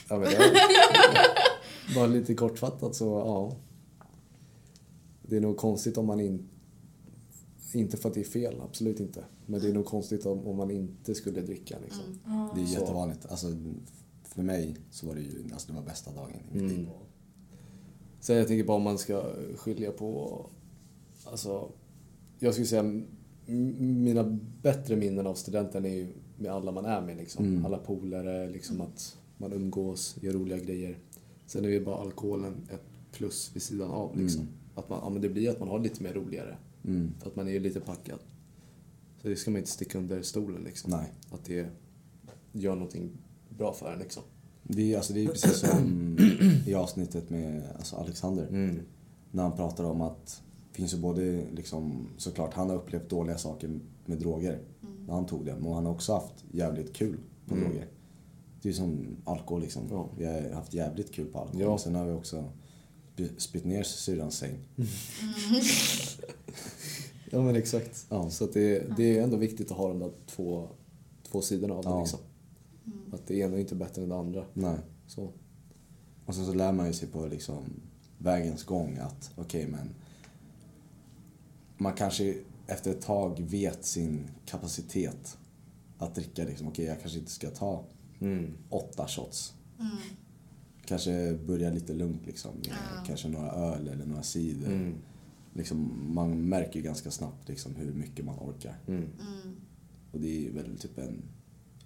Speaker 1: Ja men det var lite kortfattat så ja. Det är nog konstigt om man inte inte för att det är fel, absolut inte. Men det är nog konstigt om, om man inte skulle dricka. Liksom.
Speaker 3: Mm.
Speaker 4: Ja.
Speaker 2: Det är
Speaker 1: Så.
Speaker 2: jättevanligt. Alltså, för mig så var det ju alltså, det var bästa dagen i mitt
Speaker 1: Mm.
Speaker 2: liv.
Speaker 1: Sen jag tänker bara om man ska skilja på... Alltså, jag skulle säga mina bättre minnen av studenten är ju med alla man är med. Liksom.
Speaker 2: Mm.
Speaker 1: Alla polare, liksom att man umgås, gör roliga grejer. Sen är ju bara alkoholen ett plus vid sidan av. Liksom.
Speaker 2: Mm.
Speaker 1: Att man, ja, men det blir att man har lite mer roligare.
Speaker 2: Mm.
Speaker 1: För att man är ju lite packad. Så det ska man inte sticka under stolen. Liksom.
Speaker 2: Nej.
Speaker 1: Att det gör någonting bra för en. Liksom.
Speaker 2: Det är, alltså, det är precis som i avsnittet med alltså, Alexander.
Speaker 1: Mm.
Speaker 2: När han pratar om att det finns ju både liksom, såklart, han har upplevt dåliga saker med droger när han tog det. Men han har också haft jävligt kul på
Speaker 1: Mm.
Speaker 2: droger. Det är som alkohol liksom.
Speaker 1: Ja.
Speaker 2: Vi har haft jävligt kul på alkohol.
Speaker 1: Ja.
Speaker 2: Sen har vi också sp- spytt ner syrrans säng.
Speaker 1: Ja men exakt.
Speaker 2: Ja.
Speaker 1: Så att det, det är ändå viktigt att ha de där två, två sidorna av det.
Speaker 2: Ja.
Speaker 1: Liksom. Att det ena är inte bättre än det andra.
Speaker 2: Nej.
Speaker 1: Så.
Speaker 2: Och sen så lär man ju sig på liksom vägens gång att okej men man kanske efter ett tag vet sin kapacitet att dricka. Liksom. Okej, jag kanske inte ska ta
Speaker 1: Mm.
Speaker 2: åtta shots.
Speaker 3: Mm.
Speaker 2: Kanske börja lite lugnt liksom. Med
Speaker 3: Ja.
Speaker 2: Kanske några öl eller några cider.
Speaker 1: Mm.
Speaker 2: Liksom, man märker ju ganska snabbt liksom, hur mycket man orkar.
Speaker 1: Mm.
Speaker 3: Mm.
Speaker 2: Och det är väl typ en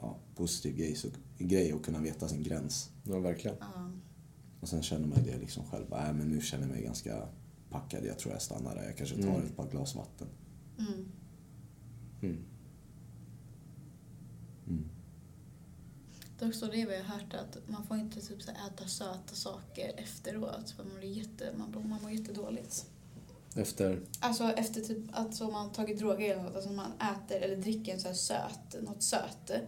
Speaker 2: ja, positiv grej, så, grej att kunna veta sin gräns.
Speaker 1: Ja, verkligen.
Speaker 3: Ja.
Speaker 2: Och sen känner man det liksom själv. Äh, men nu känner jag mig ganska packad. Jag tror jag stannar där. Jag kanske tar
Speaker 1: Mm.
Speaker 2: ett par glas vatten.
Speaker 3: Mm. Det är också det vi har hört att man får inte typ så äta söta saker efteråt för man, blir jätte, man, man mår jättedåligt.
Speaker 1: Efter...
Speaker 3: Alltså efter typ att så man tagit droger eller något, alltså man äter eller dricker en så här söt, något söt. Det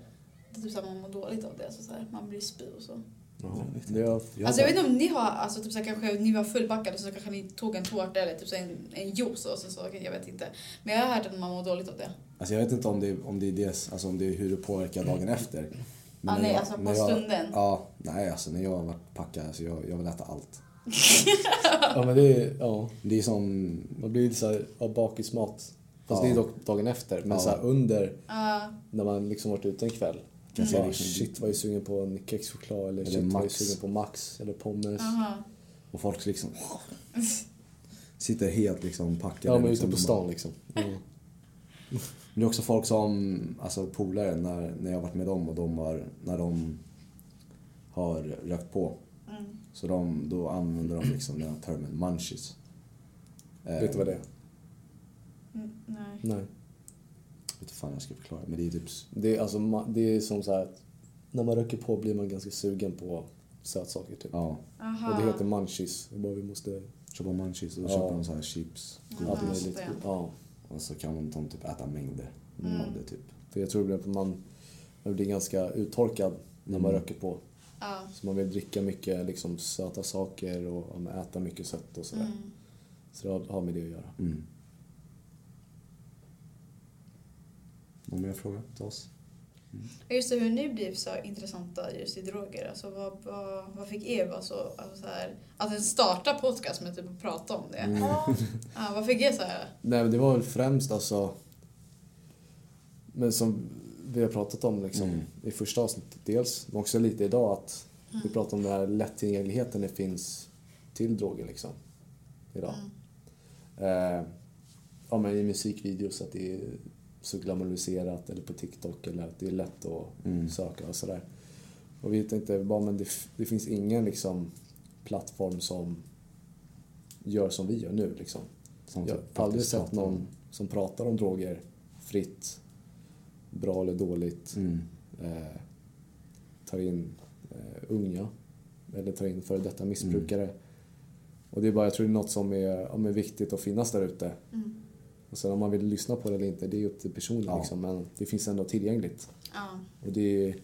Speaker 3: är typ så man mår dåligt av det, alltså så här, man blir spy och så.
Speaker 1: Jaha.
Speaker 2: Jag Jag
Speaker 3: alltså jag vet inte om ni har, alltså typ så här, kanske ni var fullpackade och så kanske ni tog en tårta eller typ så här, en, en juice och så, så jag vet inte. Men jag har hört att man mår dåligt av det.
Speaker 2: Alltså jag vet inte om det, om det är det, alltså om det är hur det påverkar dagen efter.
Speaker 3: Ja,
Speaker 2: när
Speaker 3: nej,
Speaker 2: jag-
Speaker 3: alltså på
Speaker 2: jag-
Speaker 3: stunden.
Speaker 2: Ja, nej alltså när jag har varit packad, alltså jag, jag vill äta allt.
Speaker 1: ja, men det är... Ja.
Speaker 2: Det är som,
Speaker 1: Man blir lite såhär, ja, bakismat. Fast
Speaker 2: Ja.
Speaker 1: det är dock dagen efter. Men
Speaker 2: Ja.
Speaker 1: så här, under,
Speaker 3: Ja,
Speaker 1: när man liksom varit ute en kväll. Så
Speaker 2: säga
Speaker 1: bara,
Speaker 2: liksom,
Speaker 1: shit vad jag är sugen på en kexchoklad eller,
Speaker 2: Eller
Speaker 1: shit vad jag är
Speaker 2: Max.
Speaker 1: sugen på Max eller pommes.
Speaker 3: aha.
Speaker 2: och folk liksom sitter helt liksom packade.
Speaker 1: Ja, men ute
Speaker 2: liksom,
Speaker 1: på
Speaker 2: de
Speaker 1: stan liksom.
Speaker 2: Men det är också folk som, alltså polare, när, när jag har varit med dem och de har, när de har rökt på.
Speaker 3: Mm.
Speaker 2: Så de, då använder de liksom den här termen munchies. Eh,
Speaker 1: Vet du vad det är?
Speaker 3: Mm, nej.
Speaker 1: Nej.
Speaker 2: Jag vet inte fan jag ska förklara, men det är typ...
Speaker 1: Det är, alltså, det är som så här, att när man röker på blir man ganska sugen på sötsaker typ.
Speaker 2: Ja,
Speaker 3: Aha.
Speaker 1: Och det heter munchies. Det är bara vi måste...
Speaker 2: köpa munchies och då
Speaker 1: Ja.
Speaker 2: köper de så här chips,
Speaker 3: Ja,
Speaker 1: Allt
Speaker 2: godis.
Speaker 3: just
Speaker 1: möjligt.
Speaker 3: det.
Speaker 1: Ja.
Speaker 2: Och så kan man de typ äta mängder
Speaker 3: Mm.
Speaker 2: av det typ.
Speaker 1: För jag tror att man, man blir ganska uttorkad när man
Speaker 2: Mm.
Speaker 1: röker på.
Speaker 3: Ja.
Speaker 1: Så man vill dricka mycket liksom, söta saker och äta mycket sött och sådär.
Speaker 3: Mm.
Speaker 1: Så det har, har med det att göra.
Speaker 2: Mm. Någon mer fråga till oss?
Speaker 3: Just det, hur ni blev så intressanta just i droger. Alltså, vad, vad, vad fick vara så, alltså, så här, att starta podcast med typ att prata om det?
Speaker 2: Mm.
Speaker 4: Ja,
Speaker 3: Ja, vad fick er så här?
Speaker 1: Nej men det var väl främst alltså, men som vi har pratat om liksom,
Speaker 2: Mm.
Speaker 1: i första avsnittet dels, men också lite idag att vi pratar om den här lättillgängligheten det finns till droger liksom. Idag.
Speaker 3: Mm.
Speaker 1: Eh, ja men i musikvideos att det är så glamoriserat eller på TikTok eller att det är lätt att
Speaker 2: Mm.
Speaker 1: söka och sådär. Och vi tänkte bara men det, det finns ingen liksom plattform som gör som vi gör nu liksom.
Speaker 2: Som
Speaker 1: Jag har aldrig sett
Speaker 2: pratar om-
Speaker 1: någon som pratar om droger fritt, bra eller dåligt,
Speaker 2: Mm.
Speaker 1: eh, tar in eh, unga eller tar in före detta missbrukare. Och det är bara, jag tror det är något som är, ja, men viktigt att finnas där ute.
Speaker 3: Mm.
Speaker 1: Och sen om man vill lyssna på det eller inte, det är upp till personen
Speaker 2: Ja.
Speaker 1: liksom, men det finns ändå tillgängligt.
Speaker 3: Ja.
Speaker 1: Och det är,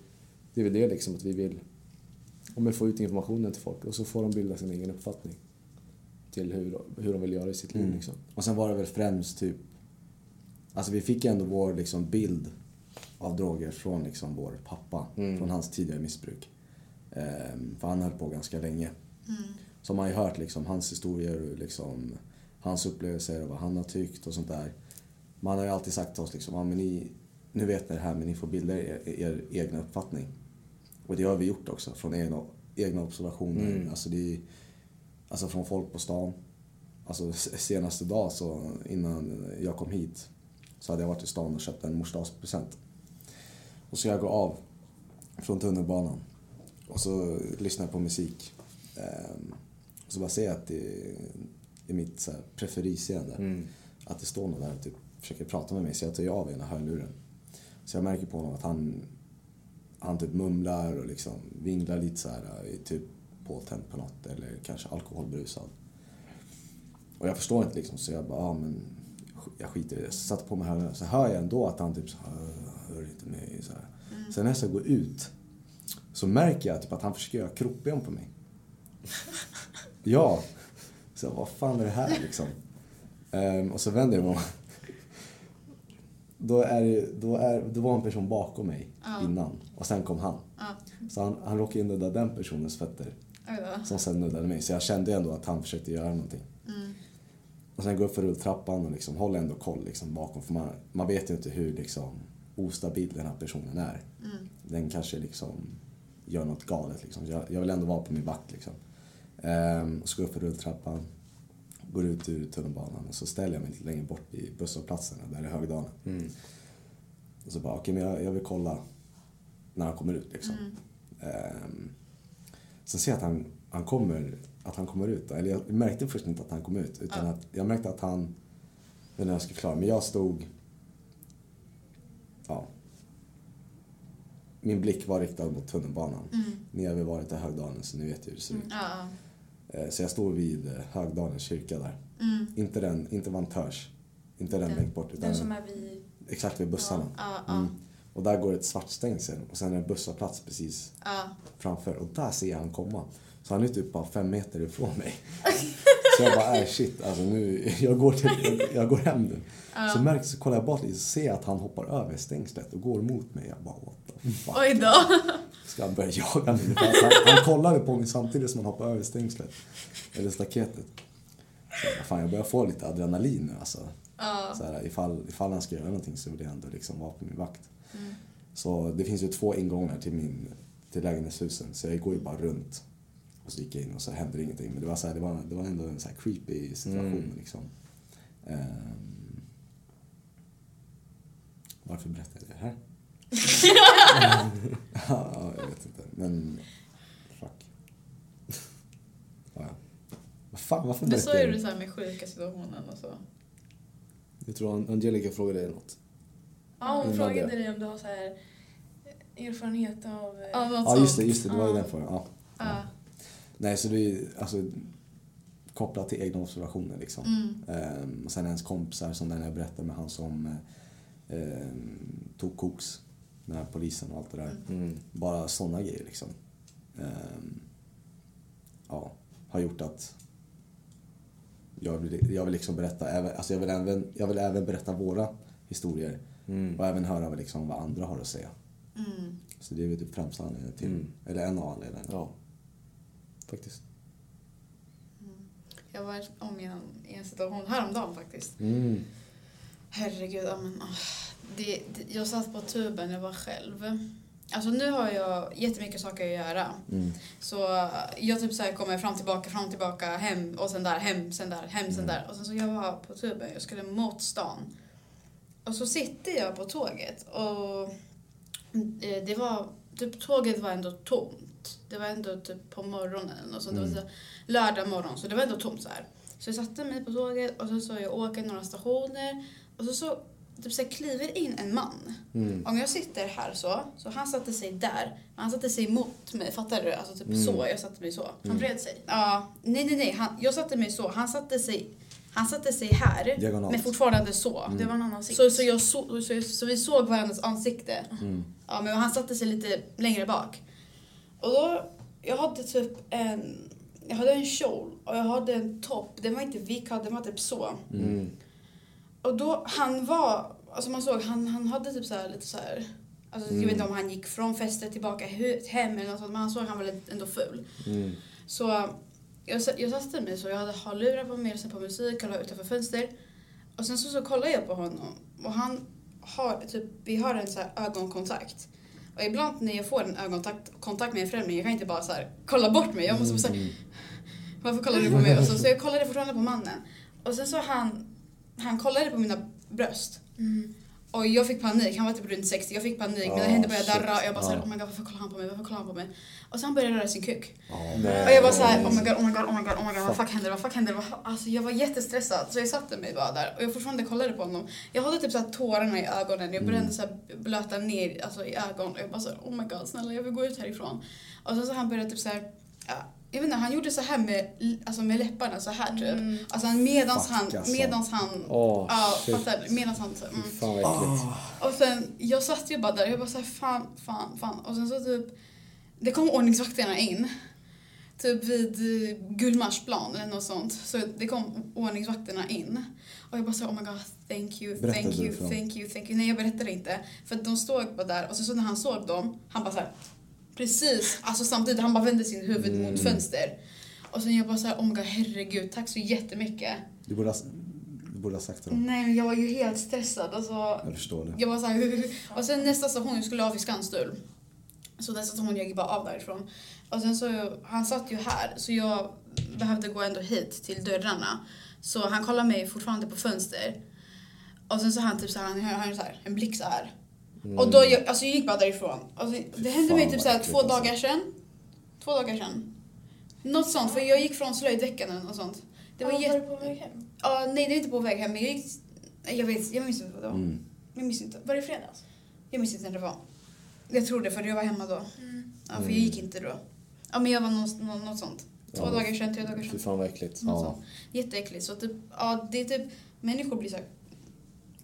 Speaker 1: det är väl det liksom, att vi vill om vi får ut informationen till folk och så får de bilda sin egen uppfattning till hur, hur de vill göra i sitt liv.
Speaker 2: Mm.
Speaker 1: Liksom.
Speaker 2: Och sen var det väl främst typ... Alltså vi fick ju ändå vår liksom bild av droger från liksom vår pappa.
Speaker 1: Mm.
Speaker 2: Från hans tidigare missbruk. Ehm, för han höll på ganska länge.
Speaker 3: Mm.
Speaker 2: Så man har ju hört liksom hans historier och liksom hans upplevelser och vad han har tyckt och sånt där. Man har ju alltid sagt till oss liksom, ja, men ni, nu vet ni det här men ni får bilda er, er egna uppfattning. Och det har vi gjort också från egna, egna observationer.
Speaker 1: Mm.
Speaker 2: Alltså, det, alltså från folk på stan. Alltså senaste dag så innan jag kom hit så hade jag varit i stan och köpt en morsdagspresent. Och så jag går av från tunnelbanan och så lyssnar jag på musik. Ehm, och så bara ser jag att det är i mitt så här, preferisseende
Speaker 1: Mm.
Speaker 2: att det står någon där och typ försöker prata med mig så jag tar ju av ena hörluren. Så jag märker på honom att han, han typ mumlar och liksom vinglar lite så här, är typ påtänd på något eller kanske alkoholberusad. Och jag förstår inte liksom så jag bara, ja men jag skiter i det. Så satte på mig hörlurarna så hör jag ändå att han typ så här, "Äh, hör inte mig så här. Sen när jag ska gå ut så märker jag typ att han försöker göra krokben på mig. Ja. Så jag, vad fan är det här liksom? Ehm, och så vänder jag mig om. Då, är då, är, då var en person bakom mig
Speaker 3: Ja.
Speaker 2: innan och sen kom han.
Speaker 3: Ja.
Speaker 2: Så han, han råkade nudda den personens fötter
Speaker 3: då.
Speaker 2: som sen nuddade mig. Så jag kände ändå att han försökte göra någonting.
Speaker 3: Mm.
Speaker 2: Och sen går upp för rulltrappan och liksom håller ändå koll liksom bakom. För man, man vet ju inte hur liksom ostabil den här personen är.
Speaker 3: Mm.
Speaker 2: Den kanske liksom gör något galet. Liksom. Jag, jag vill ändå vara på min vakt. Liksom. Ehm, och så går jag upp för rulltrappan, går ut ur tunnelbanan och så ställer jag mig lite längre bort vid busshållplatserna där i Högdalen.
Speaker 1: Mm.
Speaker 2: Och så bara, okej men jag, jag vill kolla när han kommer ut liksom.
Speaker 3: Mm.
Speaker 2: Ehm, sen ser jag att han, han, kommer, att han kommer ut. Eller jag märkte först inte att han kom ut. Utan
Speaker 3: Ja.
Speaker 2: att jag märkte att han, jag hur jag ska förklara, men jag stod... Ja. Min blick var riktad mot tunnelbanan.
Speaker 3: Mm.
Speaker 2: Ni har väl varit i Högdalen så ni vet hur det ser ut.
Speaker 3: Ja.
Speaker 2: Eh, Så jag står vid eh, Högdalens kyrka där.
Speaker 3: Mm.
Speaker 2: Inte den, inte Vantörs. Inte den
Speaker 3: Den-
Speaker 2: längst bort. Utan
Speaker 4: Den som är vid...
Speaker 2: exakt vid bussarna.
Speaker 3: Ja, ja,
Speaker 2: Mm. Och där går ett svart stängsel och sen är det busshållplats precis
Speaker 3: ja.
Speaker 2: framför och där ser jag han komma. Så han är typ bara fem meter ifrån mig. Så jag bara, äh shit, alltså nu, jag går, till, jag, jag går hem nu. Så märks, så kollar jag bort lite så ser att han hoppar över stängslet och går mot mig. Jag bara, what the fuck?
Speaker 3: Oj då.
Speaker 2: Ska han börja jaga mig? Han, han kollade på mig samtidigt som han hoppade över stängslet. Eller staketet. Så jag, fan, jag börjar få lite adrenalin nu alltså.
Speaker 3: Ja.
Speaker 2: Så här, ifall, ifall han ska göra någonting så vill jag ändå liksom vara på min vakt.
Speaker 3: Mm.
Speaker 2: Så det finns ju två ingångar till, min, till lägenhetshusen så jag går ju bara runt. Och så gick jag in och så hände ingenting. Men det var, så här, det var, det var ändå en så här creepy situation
Speaker 1: Mm.
Speaker 2: liksom. Ehm, varför berättar jag det här? ja, jag vet inte. Men fuck. ja. Vad fan, varför
Speaker 3: Du sa ju det så här med sjuka situationen och så.
Speaker 1: Jag tror An- Angelica frågade dig något.
Speaker 4: Ja, hon frågade
Speaker 1: det.
Speaker 4: dig om du har så här erfarenhet av... eh,
Speaker 3: Ja, något
Speaker 2: Ja, just det, just det. Det var ju
Speaker 4: Ja.
Speaker 2: den frågan. Ja.
Speaker 3: Ja.
Speaker 2: Nej, så det är alltså kopplat till egna observationer liksom.
Speaker 3: Mm.
Speaker 2: Ehm, och sen ens kompisar som den jag berättade med han som eh, ehm, tog koks, här polisen och allt det där.
Speaker 1: Mm.
Speaker 2: Bara sådana grejer liksom. Ehm, ja, har gjort att jag vill, jag vill liksom berätta, även, alltså jag vill, även, jag vill även berätta våra historier
Speaker 1: Mm.
Speaker 2: och även höra vad, liksom, vad andra har att säga.
Speaker 3: Mm.
Speaker 2: Så det är väl typ främsta anledningen till,
Speaker 1: Mm.
Speaker 2: eller en av anledningarna.
Speaker 1: Ja. Faktiskt.
Speaker 3: Jag var om i en, i en situation häromdagen faktiskt.
Speaker 1: Mm.
Speaker 3: Herregud, ja, men, ah, det, det, jag satt på tuben, jag var själv. Alltså nu har jag jättemycket saker att göra.
Speaker 2: Mm.
Speaker 3: Så jag typ så kommer fram, tillbaka, fram, tillbaka, hem och sen där, hem, sen där, hem, sen
Speaker 2: Mm.
Speaker 3: där. Och sen så jag var på tuben, jag skulle mot stan. Och så sitter jag på tåget och eh, det var, typ tåget var ändå tomt. Det var ändå typ på morgonen och så, det var
Speaker 2: Mm.
Speaker 3: så lördag morgon så det var ändå tomt så här. Så jag satte mig på tåget och så, så jag åker några stationer och så, så typ så här kliver in en man.
Speaker 1: Mm.
Speaker 3: Om jag sitter här så, så han satte sig där. Han satte sig mot mig, fattar du? Alltså typ
Speaker 1: Mm.
Speaker 3: så, jag satte mig så.
Speaker 4: Han vred sig.
Speaker 3: Ja, nej nej nej, han, jag satte mig så. Han satte sig, han satte sig här,
Speaker 2: Diagonalt.
Speaker 3: men fortfarande så.
Speaker 2: Mm.
Speaker 4: Det var en annan sikt.
Speaker 3: Så, så, jag så, så, så vi såg varandras ansikte.
Speaker 2: Mm.
Speaker 3: Ja, men han satte sig lite längre bak. Och då, jag hade typ en, jag hade en kjol och jag hade en topp. Den var inte vikad, den var typ så.
Speaker 1: Mm.
Speaker 3: Och då, han var, alltså man såg, han, han hade typ så här, lite så här, alltså jag
Speaker 1: Mm.
Speaker 3: vet inte om han gick från festet tillbaka hem eller något sånt, men han såg han var ändå ful.
Speaker 1: Mm.
Speaker 3: Så jag, jag satte mig så, jag hade hörlurar på mig, lyssnade på musik, kollade utanför fönster. Och sen så, så kollade jag på honom och han har typ, vi har en så ögonkontakt. Och ibland när jag får en ögonkontakt kontakt med en främling, jag kan inte bara så här kolla bort mig. Jag måste
Speaker 2: Mm.
Speaker 3: säga, varför kollar du på mig? Och så, så jag kollade fortfarande på mannen. Och sen så han, han kollade på mina bröst.
Speaker 4: Mm.
Speaker 3: Och jag fick panik, han var typ runt 60, jag fick panik, mina
Speaker 2: Ah,
Speaker 3: händer började
Speaker 2: shit.
Speaker 3: darra och jag bara såhär oh my god varför kollar han på mig, varför kollar han på mig? Och han började röra sin kuk.
Speaker 1: Nej.
Speaker 3: Och jag var såhär oh my god, oh my god, oh my god, oh my god, vad fuck händer, vad fuck händer? Vad, alltså jag var jättestressad så jag satte mig bara där och jag fortfarande kollade på honom. Jag hade typ såhär tårarna i ögonen, jag började
Speaker 2: Mm.
Speaker 3: såhär blöta ner alltså, i ögonen och jag bara såhär oh my god snälla jag vill gå ut härifrån. Och sen så han började typ såhär, ja, jag vet inte, han gjorde så här med, alltså med läpparna så här typ.
Speaker 4: Mm.
Speaker 3: Alltså medans
Speaker 2: Fuck,
Speaker 3: han,
Speaker 2: alltså.
Speaker 3: medans han, ja
Speaker 1: shit.
Speaker 3: fattar? Medans han så, mm.
Speaker 1: Fan vad.
Speaker 2: Ah.
Speaker 3: Och sen, jag satt ju bara där jag bara såhär fan, fan, fan. Och sen så typ, det kom ordningsvakterna in. Typ vid eh, Gullmarsplan eller något sånt. Så det kom ordningsvakterna in. Och jag bara såhär oh my god, thank you,
Speaker 2: Berättade
Speaker 3: thank you, thank you, thank you. Nej jag berättade inte. För de stod bara där och så, så när han såg dem, han bara såhär, precis, alltså samtidigt han bara vände sin huvud
Speaker 2: Mm.
Speaker 3: mot fönster. Och sen jag bara såhär oh my god herregud, tack så jättemycket.
Speaker 2: Du borde ha, borde ha sagt det då.
Speaker 3: Nej men jag var ju helt stressad. Alltså,
Speaker 2: Jag förstår det.
Speaker 3: jag var så här, och sen nästa station, jag skulle av i Skanstull. Så nästa station jag gick bara av därifrån. Och sen så, han satt ju här så jag behövde gå ändå hit till dörrarna. Så han kollade mig fortfarande på fönster. Och sen så han typ så här, han har så här, en blick så här. Och då, jag, alltså jag gick bara därifrån. Alltså, det hände mig typ
Speaker 2: vad
Speaker 3: så här
Speaker 2: äckligt,
Speaker 3: två
Speaker 2: alltså.
Speaker 3: dagar sedan. Två dagar sedan. Något sånt, för jag gick från slöjdveckan och sånt. Det var
Speaker 4: Ja,
Speaker 3: jätte...
Speaker 4: var du på väg hem?
Speaker 3: Ja, nej, det är inte på väg hem, men jag gick... Jag vet, jag minns inte vad det var.
Speaker 2: Mm.
Speaker 3: Jag minns inte.
Speaker 4: Var det i fredags?
Speaker 3: Jag minns inte när det var. Jag tror det, för jag var hemma då.
Speaker 4: Mm.
Speaker 3: Ja, för
Speaker 2: Mm.
Speaker 3: jag gick inte då. Ja, men jag var något, något, något sånt. Två
Speaker 1: Ja.
Speaker 3: dagar sedan, tre dagar
Speaker 1: Fy
Speaker 3: sedan.
Speaker 1: fan vad äckligt.
Speaker 3: Något
Speaker 2: Ja.
Speaker 3: Jätteäckligt. Så typ, ja, det är typ, människor blir så här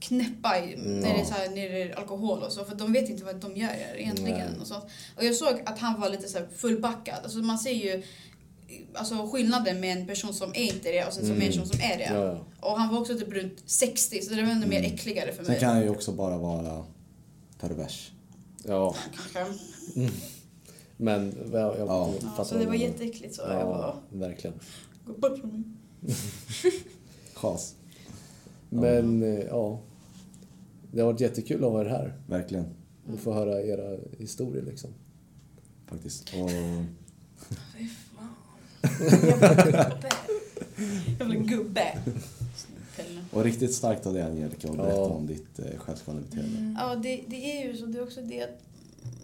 Speaker 3: knäppa i,
Speaker 1: Mm.
Speaker 3: när, det är så här, när det är alkohol och så, för de vet inte vad de gör egentligen.
Speaker 1: Nej.
Speaker 3: Och, sånt. och jag såg att han var lite så här fullbackad. Alltså man ser ju alltså, skillnaden med en person som är inte det och sen som
Speaker 2: Mm.
Speaker 3: en person som är det.
Speaker 1: Ja, ja.
Speaker 3: Och han var också typ runt 60, så det var ännu mer
Speaker 2: Mm.
Speaker 3: äckligare för
Speaker 2: Sen
Speaker 3: mig.
Speaker 2: kan han ju också bara vara pervers.
Speaker 1: ja.
Speaker 3: Kanske.
Speaker 1: Men jag, jag
Speaker 2: Ja.
Speaker 3: Ja,
Speaker 1: fattar
Speaker 3: så det var jätteäckligt. Så jag
Speaker 1: Ja,
Speaker 3: bara,
Speaker 1: verkligen.
Speaker 3: gå bort från mig.
Speaker 2: Chas.
Speaker 1: Men eh, ja, det har varit jättekul att ha er här
Speaker 2: Verkligen.
Speaker 1: och få höra era historier liksom.
Speaker 2: Faktiskt. Och
Speaker 4: Fy fan. Jävla gubbe.
Speaker 3: Jävla gubbe.
Speaker 2: Och riktigt starkt av dig Angelica att berätta
Speaker 1: Ja.
Speaker 2: om ditt eh, självskadebeteende.
Speaker 4: Mm.
Speaker 3: Ja, det, det är ju så. Det är också det att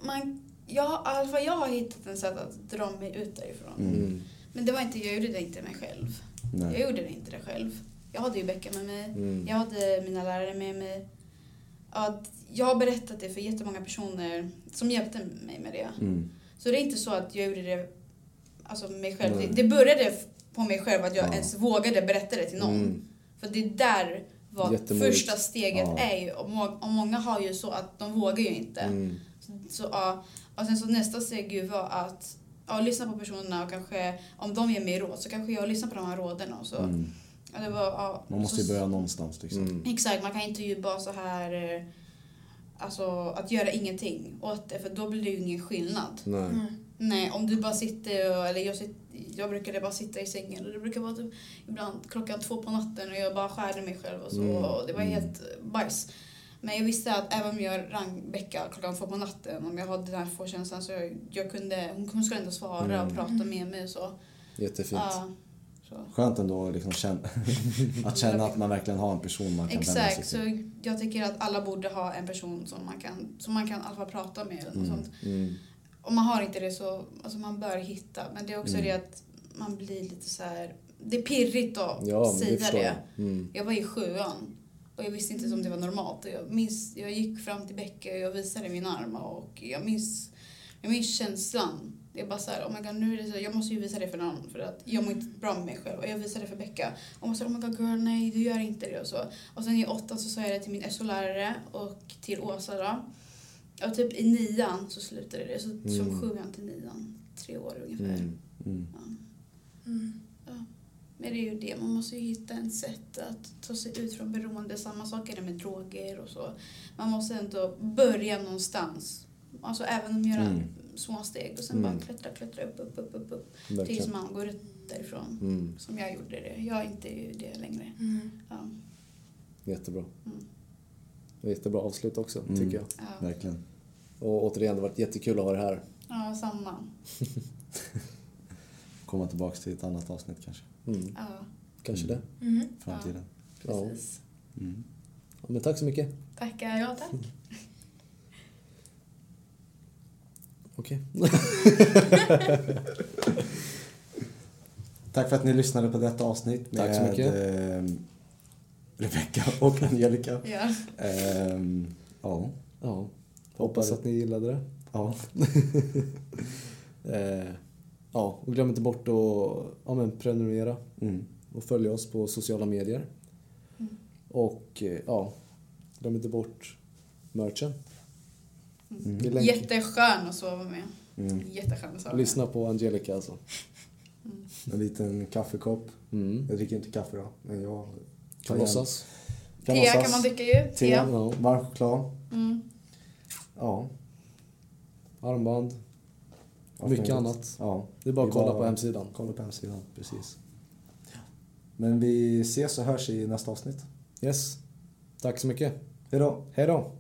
Speaker 3: man... Jag, fall jag har hittat en sätt att dra mig ut därifrån.
Speaker 2: Mm.
Speaker 1: Mm.
Speaker 3: Men det var inte, jag gjorde det inte mig själv. Jag
Speaker 2: Nej.
Speaker 3: gjorde det inte det själv. Jag hade ju Becka med mig.
Speaker 1: Mm.
Speaker 3: Jag hade mina lärare med mig. Ja, jag har berättat det för jättemånga personer som hjälpte mig med det.
Speaker 2: Mm.
Speaker 3: Så det är inte så att jag gjorde det alltså mig själv.
Speaker 1: Nej.
Speaker 3: Det, det började på mig själv att jag
Speaker 2: Ja.
Speaker 3: ens vågade berätta det till någon.
Speaker 1: Mm.
Speaker 3: För det är där var
Speaker 1: Jättemodigt.
Speaker 3: första steget
Speaker 2: Ja.
Speaker 3: är ju. Och, må, och många har ju så att de vågar ju inte.
Speaker 1: Mm.
Speaker 3: Så, så, ja. Och sen så nästa steg ju var att ja, lyssna på personerna och kanske om de ger mig råd så kanske jag lyssnar på de här råden och så.
Speaker 2: Mm.
Speaker 3: Ja, det var, ja,
Speaker 2: Man måste ju börja någonstans liksom.
Speaker 1: Mm.
Speaker 3: Exakt, man kan inte ju bara så här eh, Alltså att göra ingenting åt det för då blir det ju ingen skillnad.
Speaker 1: Nej.
Speaker 4: Mm.
Speaker 3: Nej, om du bara sitter och, eller jag, sitter, jag brukade bara sitta i sängen och det brukar vara typ ibland klockan två på natten och jag bara skärde mig själv och så
Speaker 1: Mm,
Speaker 3: och det var
Speaker 2: mm.
Speaker 3: helt bajs. Men jag visste att även om jag rang Becka klockan två på natten, om jag hade den här få-känslan så jag, jag kunde, hon, hon skulle ändå svara
Speaker 1: Mm.
Speaker 3: och prata med mig och så.
Speaker 1: Jättefint.
Speaker 3: Ja, så.
Speaker 2: Skönt ändå liksom känna, att känna att man verkligen har en person man kan vända sig
Speaker 3: Exakt, så
Speaker 2: till.
Speaker 3: jag tycker att alla borde ha en person som man kan, som man kan i prata med. Eller något
Speaker 2: Mm.
Speaker 3: sånt.
Speaker 1: Mm.
Speaker 3: Om man har inte det så, alltså man bör hitta. Men det är också
Speaker 2: Mm.
Speaker 3: det att man blir lite så här. Det är pirrigt att
Speaker 1: Ja,
Speaker 3: säga det.
Speaker 1: jag. Mm.
Speaker 3: Jag var i sjuan och jag visste inte om det var normalt. Och Jag, minns, jag gick fram till Becka och jag visade min arm och jag minns, jag minns känslan. Jag bara såhär, oh my god, nu är det så, jag måste ju visa det för någon för att jag mår inte bra med mig själv. Och jag visade det för Becka. Och hon sa, oh my god girl, nej du gör inte det och så. Och sen i åttan så sa jag det till min SO-lärare och till Åsa då. Och typ i nian så slutade det. Så
Speaker 1: Mm.
Speaker 3: från sjuan till nian, tre år ungefär.
Speaker 1: Mm.
Speaker 2: Mm.
Speaker 3: Ja.
Speaker 4: Mm.
Speaker 3: Men det är ju det, man måste ju hitta en sätt att ta sig ut från beroende. Samma sak är det med droger och så. Man måste ändå börja någonstans. Alltså även om man gör
Speaker 2: Mm.
Speaker 3: små steg och sen
Speaker 1: Mm.
Speaker 3: bara klättra, klättra upp, upp, upp, upp, upp. Tills man går ut därifrån.
Speaker 1: Mm.
Speaker 3: Som jag gjorde det. Jag är inte det längre.
Speaker 4: Mm.
Speaker 3: Ja.
Speaker 1: Jättebra.
Speaker 3: Mm.
Speaker 1: Jättebra avslut också,
Speaker 2: Mm.
Speaker 1: tycker jag.
Speaker 3: Ja.
Speaker 2: Verkligen.
Speaker 1: Och återigen, det har varit jättekul att ha er här.
Speaker 3: ja, samma.
Speaker 2: Komma tillbaks till ett annat avsnitt kanske.
Speaker 1: Mm.
Speaker 3: Ja,
Speaker 1: Kanske
Speaker 2: Mm.
Speaker 1: det.
Speaker 4: Mm.
Speaker 2: Framtiden.
Speaker 1: Ja.
Speaker 3: precis.
Speaker 2: Mm.
Speaker 1: Ja, men tack så mycket.
Speaker 3: Tackar. Ja, tack.
Speaker 1: Okej.
Speaker 2: Tack för att ni lyssnade på detta avsnitt med
Speaker 1: Tack så mycket.
Speaker 2: Eh, Rebecca och Angelica.
Speaker 3: Ja.
Speaker 2: Ehm, ja.
Speaker 1: Ja. Hoppas att ni gillade det.
Speaker 2: ja.
Speaker 1: Eh, ja, och glöm inte bort att ja, men prenumerera
Speaker 2: Mm.
Speaker 1: och följa oss på sociala medier.
Speaker 3: Mm.
Speaker 1: Och eh, ja, glöm inte bort merchen.
Speaker 2: Mm.
Speaker 3: Jätteskön att sova med.
Speaker 2: Mm.
Speaker 3: Jätteskön att sova med.
Speaker 1: Lyssna på Angelica alltså.
Speaker 2: En liten kaffekopp.
Speaker 1: Mm.
Speaker 2: Jag dricker inte kaffe då, men jag...
Speaker 1: Kan låtsas.
Speaker 3: Te kan man dricka ju.
Speaker 2: Te.
Speaker 1: Ja.
Speaker 2: varm choklad.
Speaker 3: Mm.
Speaker 2: Ja.
Speaker 1: Armband.
Speaker 2: allt
Speaker 1: Mycket annat.
Speaker 2: Ja.
Speaker 1: Det är bara att kolla
Speaker 2: bara-
Speaker 1: på hemsidan.
Speaker 2: Kolla på hemsidan, precis. Men vi ses och hörs i nästa avsnitt.
Speaker 1: Yes. Tack så mycket.
Speaker 2: Hejdå!
Speaker 1: Hej då.